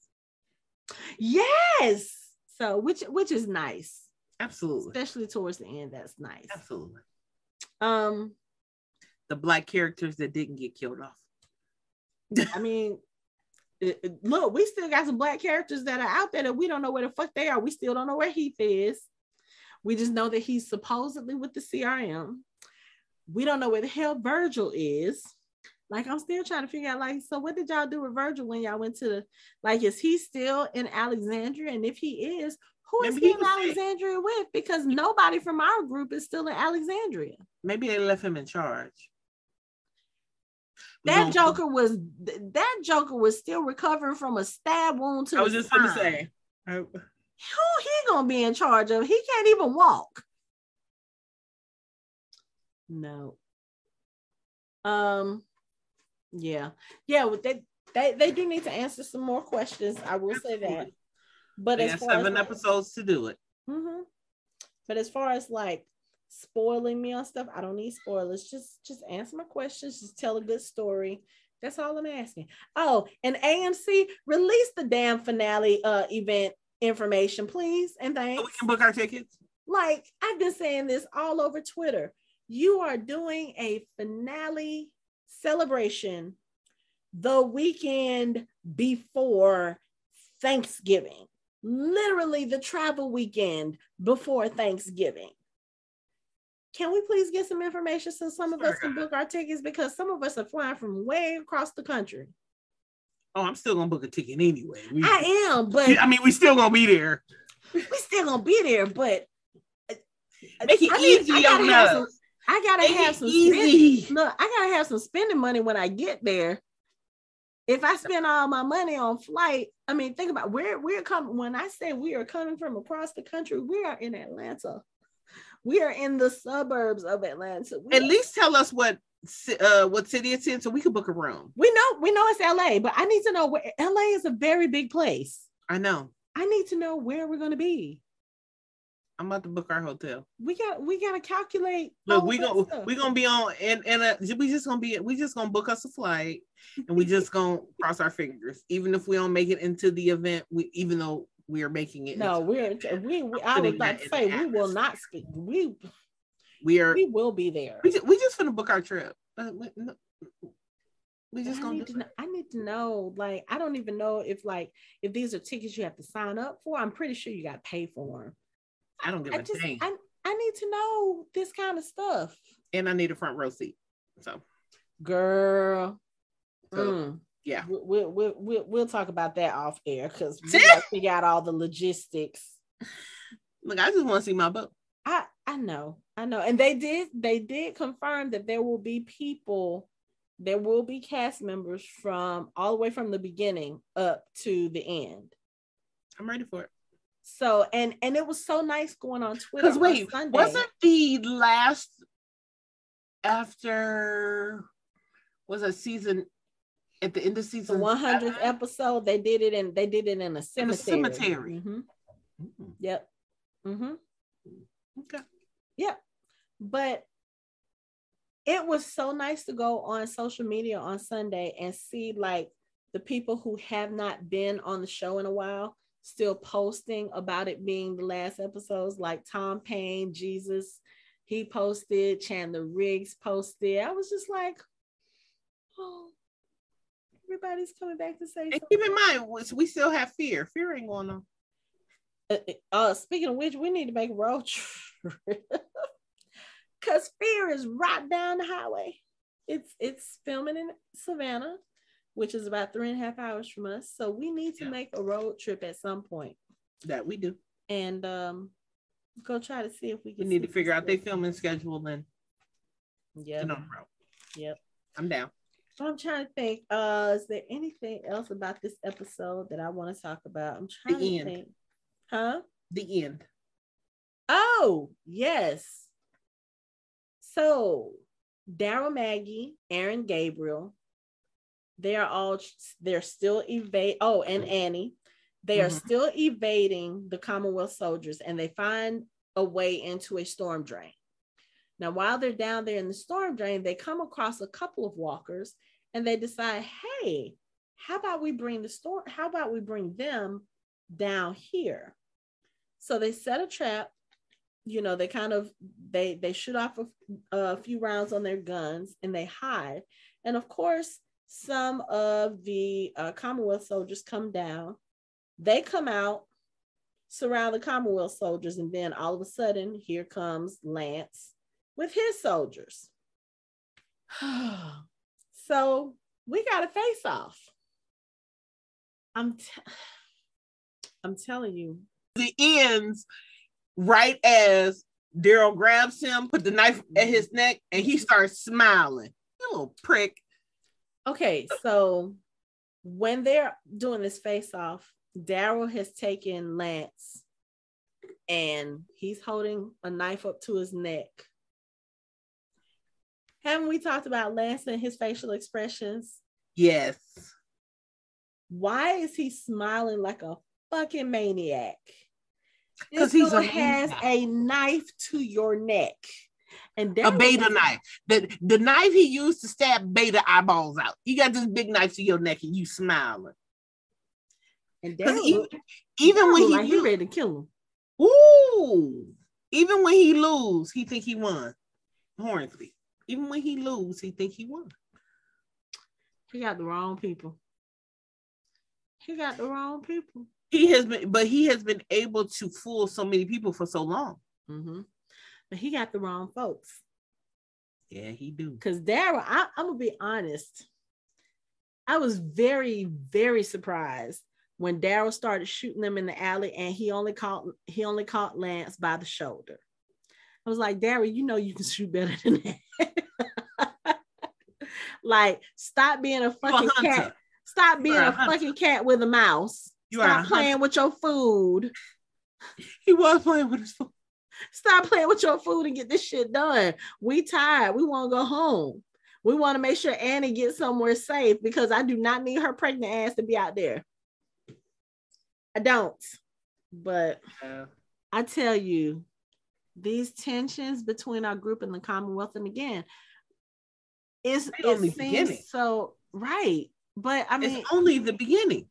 [SPEAKER 1] Yes. So which which is nice.
[SPEAKER 2] Absolutely.
[SPEAKER 1] especially towards the end that's nice
[SPEAKER 2] Absolutely.
[SPEAKER 1] um
[SPEAKER 2] The black characters that didn't get killed off.
[SPEAKER 1] i mean Uh, uh, look we still got some black characters that are out there that we don't know where the fuck they are. We still don't know where heath is. We just know that he's supposedly with the crm we don't know where the hell virgil is. Like i'm still trying to figure out like so what did y'all do with virgil when y'all went to the like is he still in alexandria? And if he is who is
[SPEAKER 2] Maybe
[SPEAKER 1] he
[SPEAKER 2] he
[SPEAKER 1] in
[SPEAKER 2] sick.
[SPEAKER 1] alexandria with? Because nobody from our group is still in alexandria.
[SPEAKER 2] Maybe they left him in charge. We
[SPEAKER 1] That
[SPEAKER 2] gonna-
[SPEAKER 1] Joker was that Joker was still recovering from a stab wound to
[SPEAKER 2] I was
[SPEAKER 1] the
[SPEAKER 2] just gonna say. I-
[SPEAKER 1] who he gonna be in charge of? He can't even walk. No. Um. Yeah. Yeah. Well, they they they do need to answer some more questions. I will say that. But
[SPEAKER 2] They
[SPEAKER 1] as
[SPEAKER 2] got
[SPEAKER 1] far as
[SPEAKER 2] seven
[SPEAKER 1] like,
[SPEAKER 2] episodes to do it.
[SPEAKER 1] Mhm. but as far as like spoiling me on stuff. I don't need spoilers. Just just answer my questions. Just tell a good story. That's all I'm asking. Oh, and AMC release the damn finale uh event information, please. And thanks.
[SPEAKER 2] So we can book our tickets.
[SPEAKER 1] Like I've been saying this all over Twitter. You are doing a finale celebration the weekend before Thanksgiving, literally the travel weekend before Thanksgiving. Can we please get some information so some of us can book our tickets because some of us are flying from way across the country?
[SPEAKER 2] Oh, I'm still gonna book a ticket anyway. We,
[SPEAKER 1] I am, but
[SPEAKER 2] I mean, we still gonna be there.
[SPEAKER 1] we still gonna be there, but uh,
[SPEAKER 2] Make it
[SPEAKER 1] I mean,
[SPEAKER 2] easy
[SPEAKER 1] I gotta
[SPEAKER 2] on
[SPEAKER 1] have
[SPEAKER 2] us.
[SPEAKER 1] some- I gotta
[SPEAKER 2] Make
[SPEAKER 1] have some
[SPEAKER 2] easy.
[SPEAKER 1] spending. Look, I gotta have some spending money when I get there. If I spend all my money on flight, I mean, think about where we're coming. When I say we are coming from across the country, we are in Atlanta. We are in the suburbs of Atlanta. We,
[SPEAKER 2] At least tell us what uh what city it's in so we can book a room.
[SPEAKER 1] we know we know it's LA, but I need to know where LA is a very big place.
[SPEAKER 2] I know.
[SPEAKER 1] I need to know where we're gonna be.
[SPEAKER 2] I'm about to book our hotel.
[SPEAKER 1] We got we gotta calculate.
[SPEAKER 2] Look, we gonna
[SPEAKER 1] stuff.
[SPEAKER 2] we gonna be on and and uh, we just gonna be we just gonna book us a flight and we [laughs] just gonna cross our fingers. Even if we don't make it into the event, we even though we are making it.
[SPEAKER 1] No, we're we. we I was about to say we will not speak. We
[SPEAKER 2] we are
[SPEAKER 1] we will be there.
[SPEAKER 2] we just, we just finna book our trip. Uh, we, just
[SPEAKER 1] I
[SPEAKER 2] gonna
[SPEAKER 1] need to know, I need to know. Like I don't even know if like if these are tickets you have to sign up for. I'm pretty sure you got to pay for them.
[SPEAKER 2] I don't give
[SPEAKER 1] I
[SPEAKER 2] a
[SPEAKER 1] just
[SPEAKER 2] dang.
[SPEAKER 1] I, I need to know this kind of stuff,
[SPEAKER 2] and I need a front row seat. So,
[SPEAKER 1] girl.
[SPEAKER 2] so
[SPEAKER 1] mm.
[SPEAKER 2] Yeah.
[SPEAKER 1] We- We'll, we'll, we'll, we'll talk about that off air because we got [laughs] figure out all the logistics.
[SPEAKER 2] Look, I just want to see my book.
[SPEAKER 1] I I know, I know, and they did they did confirm that there will be people, there will be cast members from all the way from the beginning up to the end.
[SPEAKER 2] I'm ready for it.
[SPEAKER 1] So and and it was so nice going on Twitter.
[SPEAKER 2] Because wait,
[SPEAKER 1] Sunday.
[SPEAKER 2] wasn't the last after was a season at the end of
[SPEAKER 1] the
[SPEAKER 2] season
[SPEAKER 1] 100th
[SPEAKER 2] seven?
[SPEAKER 1] episode? They did it in they did it in a
[SPEAKER 2] In a
[SPEAKER 1] cemetery.
[SPEAKER 2] cemetery.
[SPEAKER 1] Mhm.
[SPEAKER 2] Mm,
[SPEAKER 1] Yep. hmm
[SPEAKER 2] Okay. Yep.
[SPEAKER 1] but it was so nice to go on social media on Sunday and see like the people who have not been on the show in a while still posting about it being the last episodes like Tom Payne, Jesus, he posted, Chandler Riggs posted. I was just like, oh, everybody's coming back to say
[SPEAKER 2] And
[SPEAKER 1] something.
[SPEAKER 2] keep in mind, we- we still have fear. Fear ain't going on.
[SPEAKER 1] Uh, uh, speaking of which, we need to make a road [laughs] trip because Fear is right down the highway. It's it's filming in Savannah, which is about three and a half hours from us. So we need to
[SPEAKER 2] Yeah.
[SPEAKER 1] make a road trip at some point
[SPEAKER 2] That we do.
[SPEAKER 1] and um go try to see if we can.
[SPEAKER 2] We need to figure out their
[SPEAKER 1] stuff.
[SPEAKER 2] filming schedule then.
[SPEAKER 1] Yeah,
[SPEAKER 2] get on the road.
[SPEAKER 1] Yep.
[SPEAKER 2] I'm down.
[SPEAKER 1] I'm trying to think. Uh, is there anything else about this episode that I want to talk about? I'm trying to
[SPEAKER 2] end.
[SPEAKER 1] think. Huh?
[SPEAKER 2] The end.
[SPEAKER 1] Oh, yes. So Daryl Maggie, Aaron Gabriel, they are all they're still evade. Oh, and Annie, they are
[SPEAKER 2] Mhm.
[SPEAKER 1] still evading the Commonwealth soldiers, and they find a way into a storm drain. Now, while they're down there in the storm drain, they come across a couple of walkers, and they decide, hey, how about we bring the storm? How about we bring them down here? So they set a trap you know they kind of they they shoot off a, a few rounds on their guns and they hide and of course some of the uh, commonwealth soldiers come down they come out surround the commonwealth soldiers and then all of a sudden here comes lance with his soldiers [sighs] so we got a face off i'm t- [sighs] i'm telling you
[SPEAKER 2] The ends right as Daryl grabs him, put the knife at his mm-hmm. neck, and he starts smiling. You little prick.
[SPEAKER 1] Okay, so when they're doing this face off, Daryl has taken Lance and he's holding a knife up to his neck. Haven't we talked about Lance and his facial expressions?
[SPEAKER 2] Yes.
[SPEAKER 1] Why is he smiling like a fucking maniac? Because he has a knife to your neck. And
[SPEAKER 2] a beta knife. The the knife he used to stab beta eyeballs out. He got this big knife to your neck and you smiling. And even, even when he,
[SPEAKER 1] like he ready to kill him.
[SPEAKER 2] Ooh. Even when he lose, he think he won. Hornsby. Even when he lose, he think he won.
[SPEAKER 1] He got the wrong people. He got the wrong people.
[SPEAKER 2] He has been, but he has been able to fool so many people for so long.
[SPEAKER 1] Mm-hmm. But he got the wrong folks.
[SPEAKER 2] Yeah, he do.
[SPEAKER 1] Because Daryl, I'm gonna be honest. I was very, very surprised when Daryl started shooting them in the alley and he only caught he only caught Lance by the shoulder. I was like, Daryl, you know you can shoot better than that. [laughs] like, stop being a fucking a cat. Stop being a, a fucking cat with a mouse. You stop playing with your food.
[SPEAKER 2] He was playing with his food.
[SPEAKER 1] Stop playing with your food and get this shit done. We tired. We want to go home. We want to make sure Annie gets somewhere safe because I do not need her pregnant ass to be out there. I don't. But yeah. I tell you, these tensions between our group and the Commonwealth, and again, it's, it seems beginning. so right. But I mean,
[SPEAKER 2] it's only the beginning.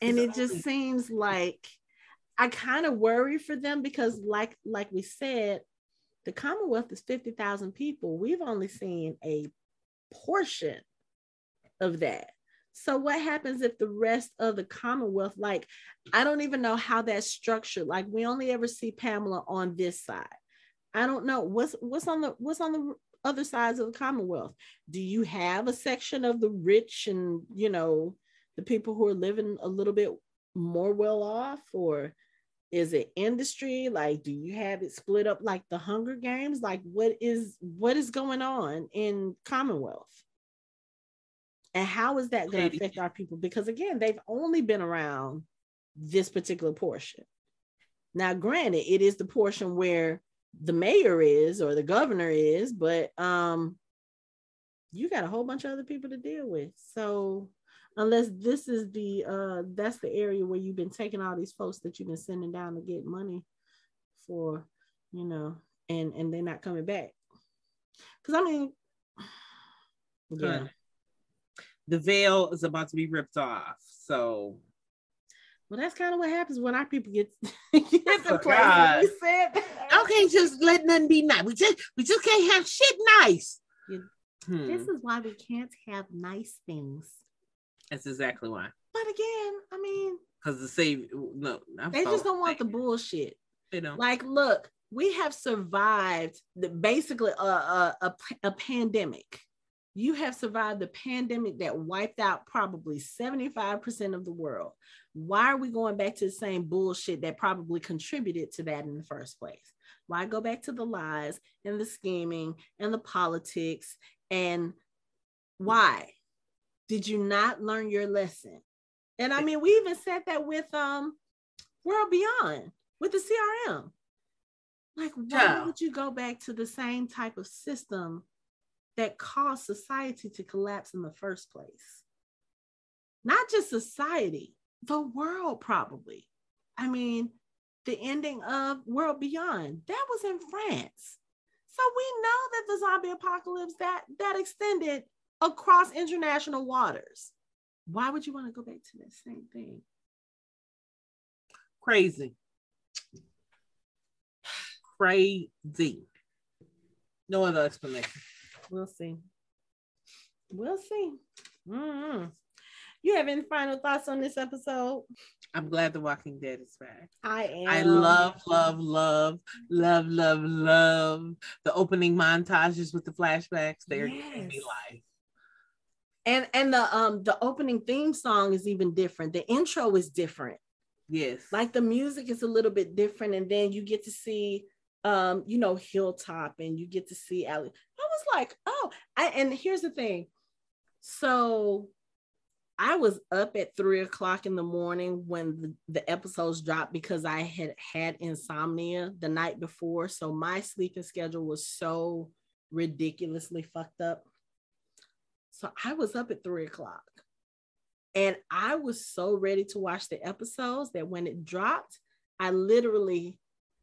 [SPEAKER 1] And it's it just only- seems like I kind of worry for them because, like, like we said, the Commonwealth is 50,000 people. We've only seen a portion of that. So what happens if the rest of the Commonwealth, like I don't even know how that's structured. Like we only ever see Pamela on this side. I don't know what's what's on the what's on the other sides of the Commonwealth. Do you have a section of the rich and you know the people who are living a little bit more well off, or is it industry? Like, do you have it split up like the Hunger Games? Like, what is what is going on in Commonwealth? And how is that going to affect our people? Because again, they've only been around this particular portion. Now, granted, it is the portion where the mayor is or the governor is, but um, you got a whole bunch of other people to deal with. So unless this is the uh that's the area where you've been taking all these folks that you've been sending down to get money for, you know, and and they're not coming back. Because I mean, [sighs]
[SPEAKER 2] yeah the veil is about to be ripped off. So
[SPEAKER 1] well, that's kind of what happens when our people get, [laughs] get to place. We
[SPEAKER 2] said okay, just let nothing be nice. We just we just can't have shit nice.
[SPEAKER 1] hmm. This is why we can't have nice things.
[SPEAKER 2] That's exactly why.
[SPEAKER 1] But again, I mean,
[SPEAKER 2] because the save no,
[SPEAKER 1] I'm they just don't want the bullshit. They don't like. Look, we have survived the basically a a, a, a pandemic you have survived the pandemic that wiped out probably 75% of the world. Why are we going back to the same bullshit that probably contributed to that in the first place? Why go back to the lies and the scheming and the politics? And why did you not learn your lesson? And I mean, we even said that with um World Beyond, with the CRM. Like, why yeah. would you go back to the same type of system that caused society to collapse in the first place. Not just society, the world, probably. I mean, the ending of World Beyond, that was in France. So we know that the zombie apocalypse that that extended across international waters. Why would you want to go back to that same thing?
[SPEAKER 2] Crazy. [sighs] Crazy. No other explanation.
[SPEAKER 1] We'll see. We'll see. Mm-hmm. You have any final thoughts on this episode?
[SPEAKER 2] I'm glad The Walking Dead is back.
[SPEAKER 1] I am.
[SPEAKER 2] I love, love, love, love, love, love the opening montages with the flashbacks. They're yes. giving me life.
[SPEAKER 1] And and the um the opening theme song is even different. The intro is different.
[SPEAKER 2] Yes.
[SPEAKER 1] Like the music is a little bit different, and then you get to see um, you know, Hilltop and you get to see Allie. Was like, oh, I, and here's the thing. So I was up at three o'clock in the morning when the, the episodes dropped because I had had insomnia the night before. So my sleeping schedule was so ridiculously fucked up. So I was up at three o'clock and I was so ready to watch the episodes that when it dropped, I literally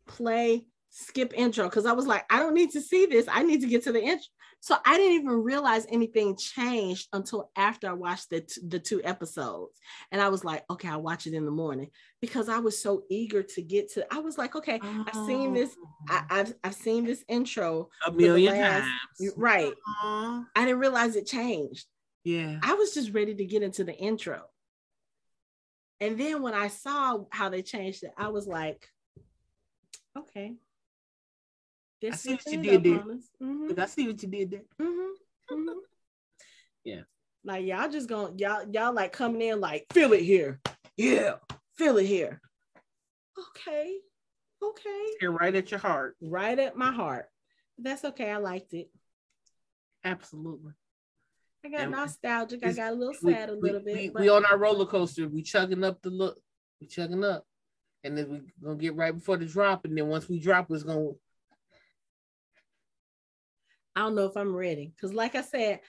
[SPEAKER 1] play skip intro because I was like, I don't need to see this. I need to get to the intro. So I didn't even realize anything changed until after I watched the, t- the two episodes. And I was like, okay, I'll watch it in the morning because I was so eager to get to I was like, okay, oh. I've seen this, I, oh. have I've seen this intro
[SPEAKER 2] a million last, times.
[SPEAKER 1] Right. I didn't realize it changed.
[SPEAKER 2] Yeah.
[SPEAKER 1] I was just ready to get into the intro. And then when I saw how they changed it, I was like, okay,
[SPEAKER 2] I see what you did there. Mm-hmm. I see what you did there.
[SPEAKER 1] Mm-hmm. Mm-hmm.
[SPEAKER 2] yeah.
[SPEAKER 1] Like y'all just gonna y'all y'all like coming in like feel it here. Yeah, feel it here. Okay. Okay.
[SPEAKER 2] Here right at your heart.
[SPEAKER 1] Right at my heart. That's okay. I liked it.
[SPEAKER 2] Absolutely.
[SPEAKER 1] I got and nostalgic. I got a little sad we, a little
[SPEAKER 2] we,
[SPEAKER 1] bit.
[SPEAKER 2] We, we, on our roller coaster. We chugging up the look. We chugging up. And then we gonna get right before the drop. And then once we drop, it's gonna
[SPEAKER 1] I don't know if I'm ready. Because, like I said,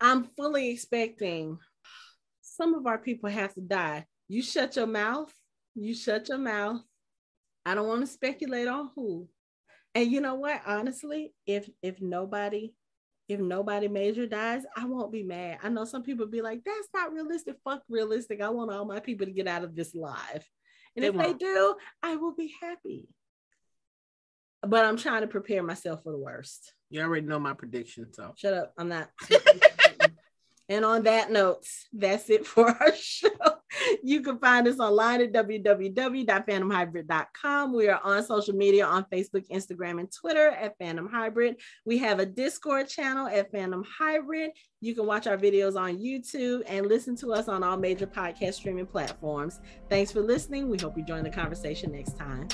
[SPEAKER 1] I'm fully expecting some of our people have to die. You shut your mouth. You shut your mouth. I don't want to speculate on who. And you know what? Honestly, if if nobody, if nobody major dies, I won't be mad. I know some people be like, that's not realistic. Fuck realistic. I want all my people to get out of this live. And they if won't. they do, I will be happy. But I'm trying to prepare myself for the worst.
[SPEAKER 2] You already know my prediction, so
[SPEAKER 1] shut up. I'm not. [laughs] and on that note, that's it for our [laughs] show. You can find us online at www.fandomhybrid.com. We are on social media on Facebook, Instagram, and Twitter at Fandom Hybrid. We have a Discord channel at Fandom Hybrid. You can watch our videos on YouTube and listen to us on all major podcast streaming platforms. Thanks for listening. We hope you join the conversation next time.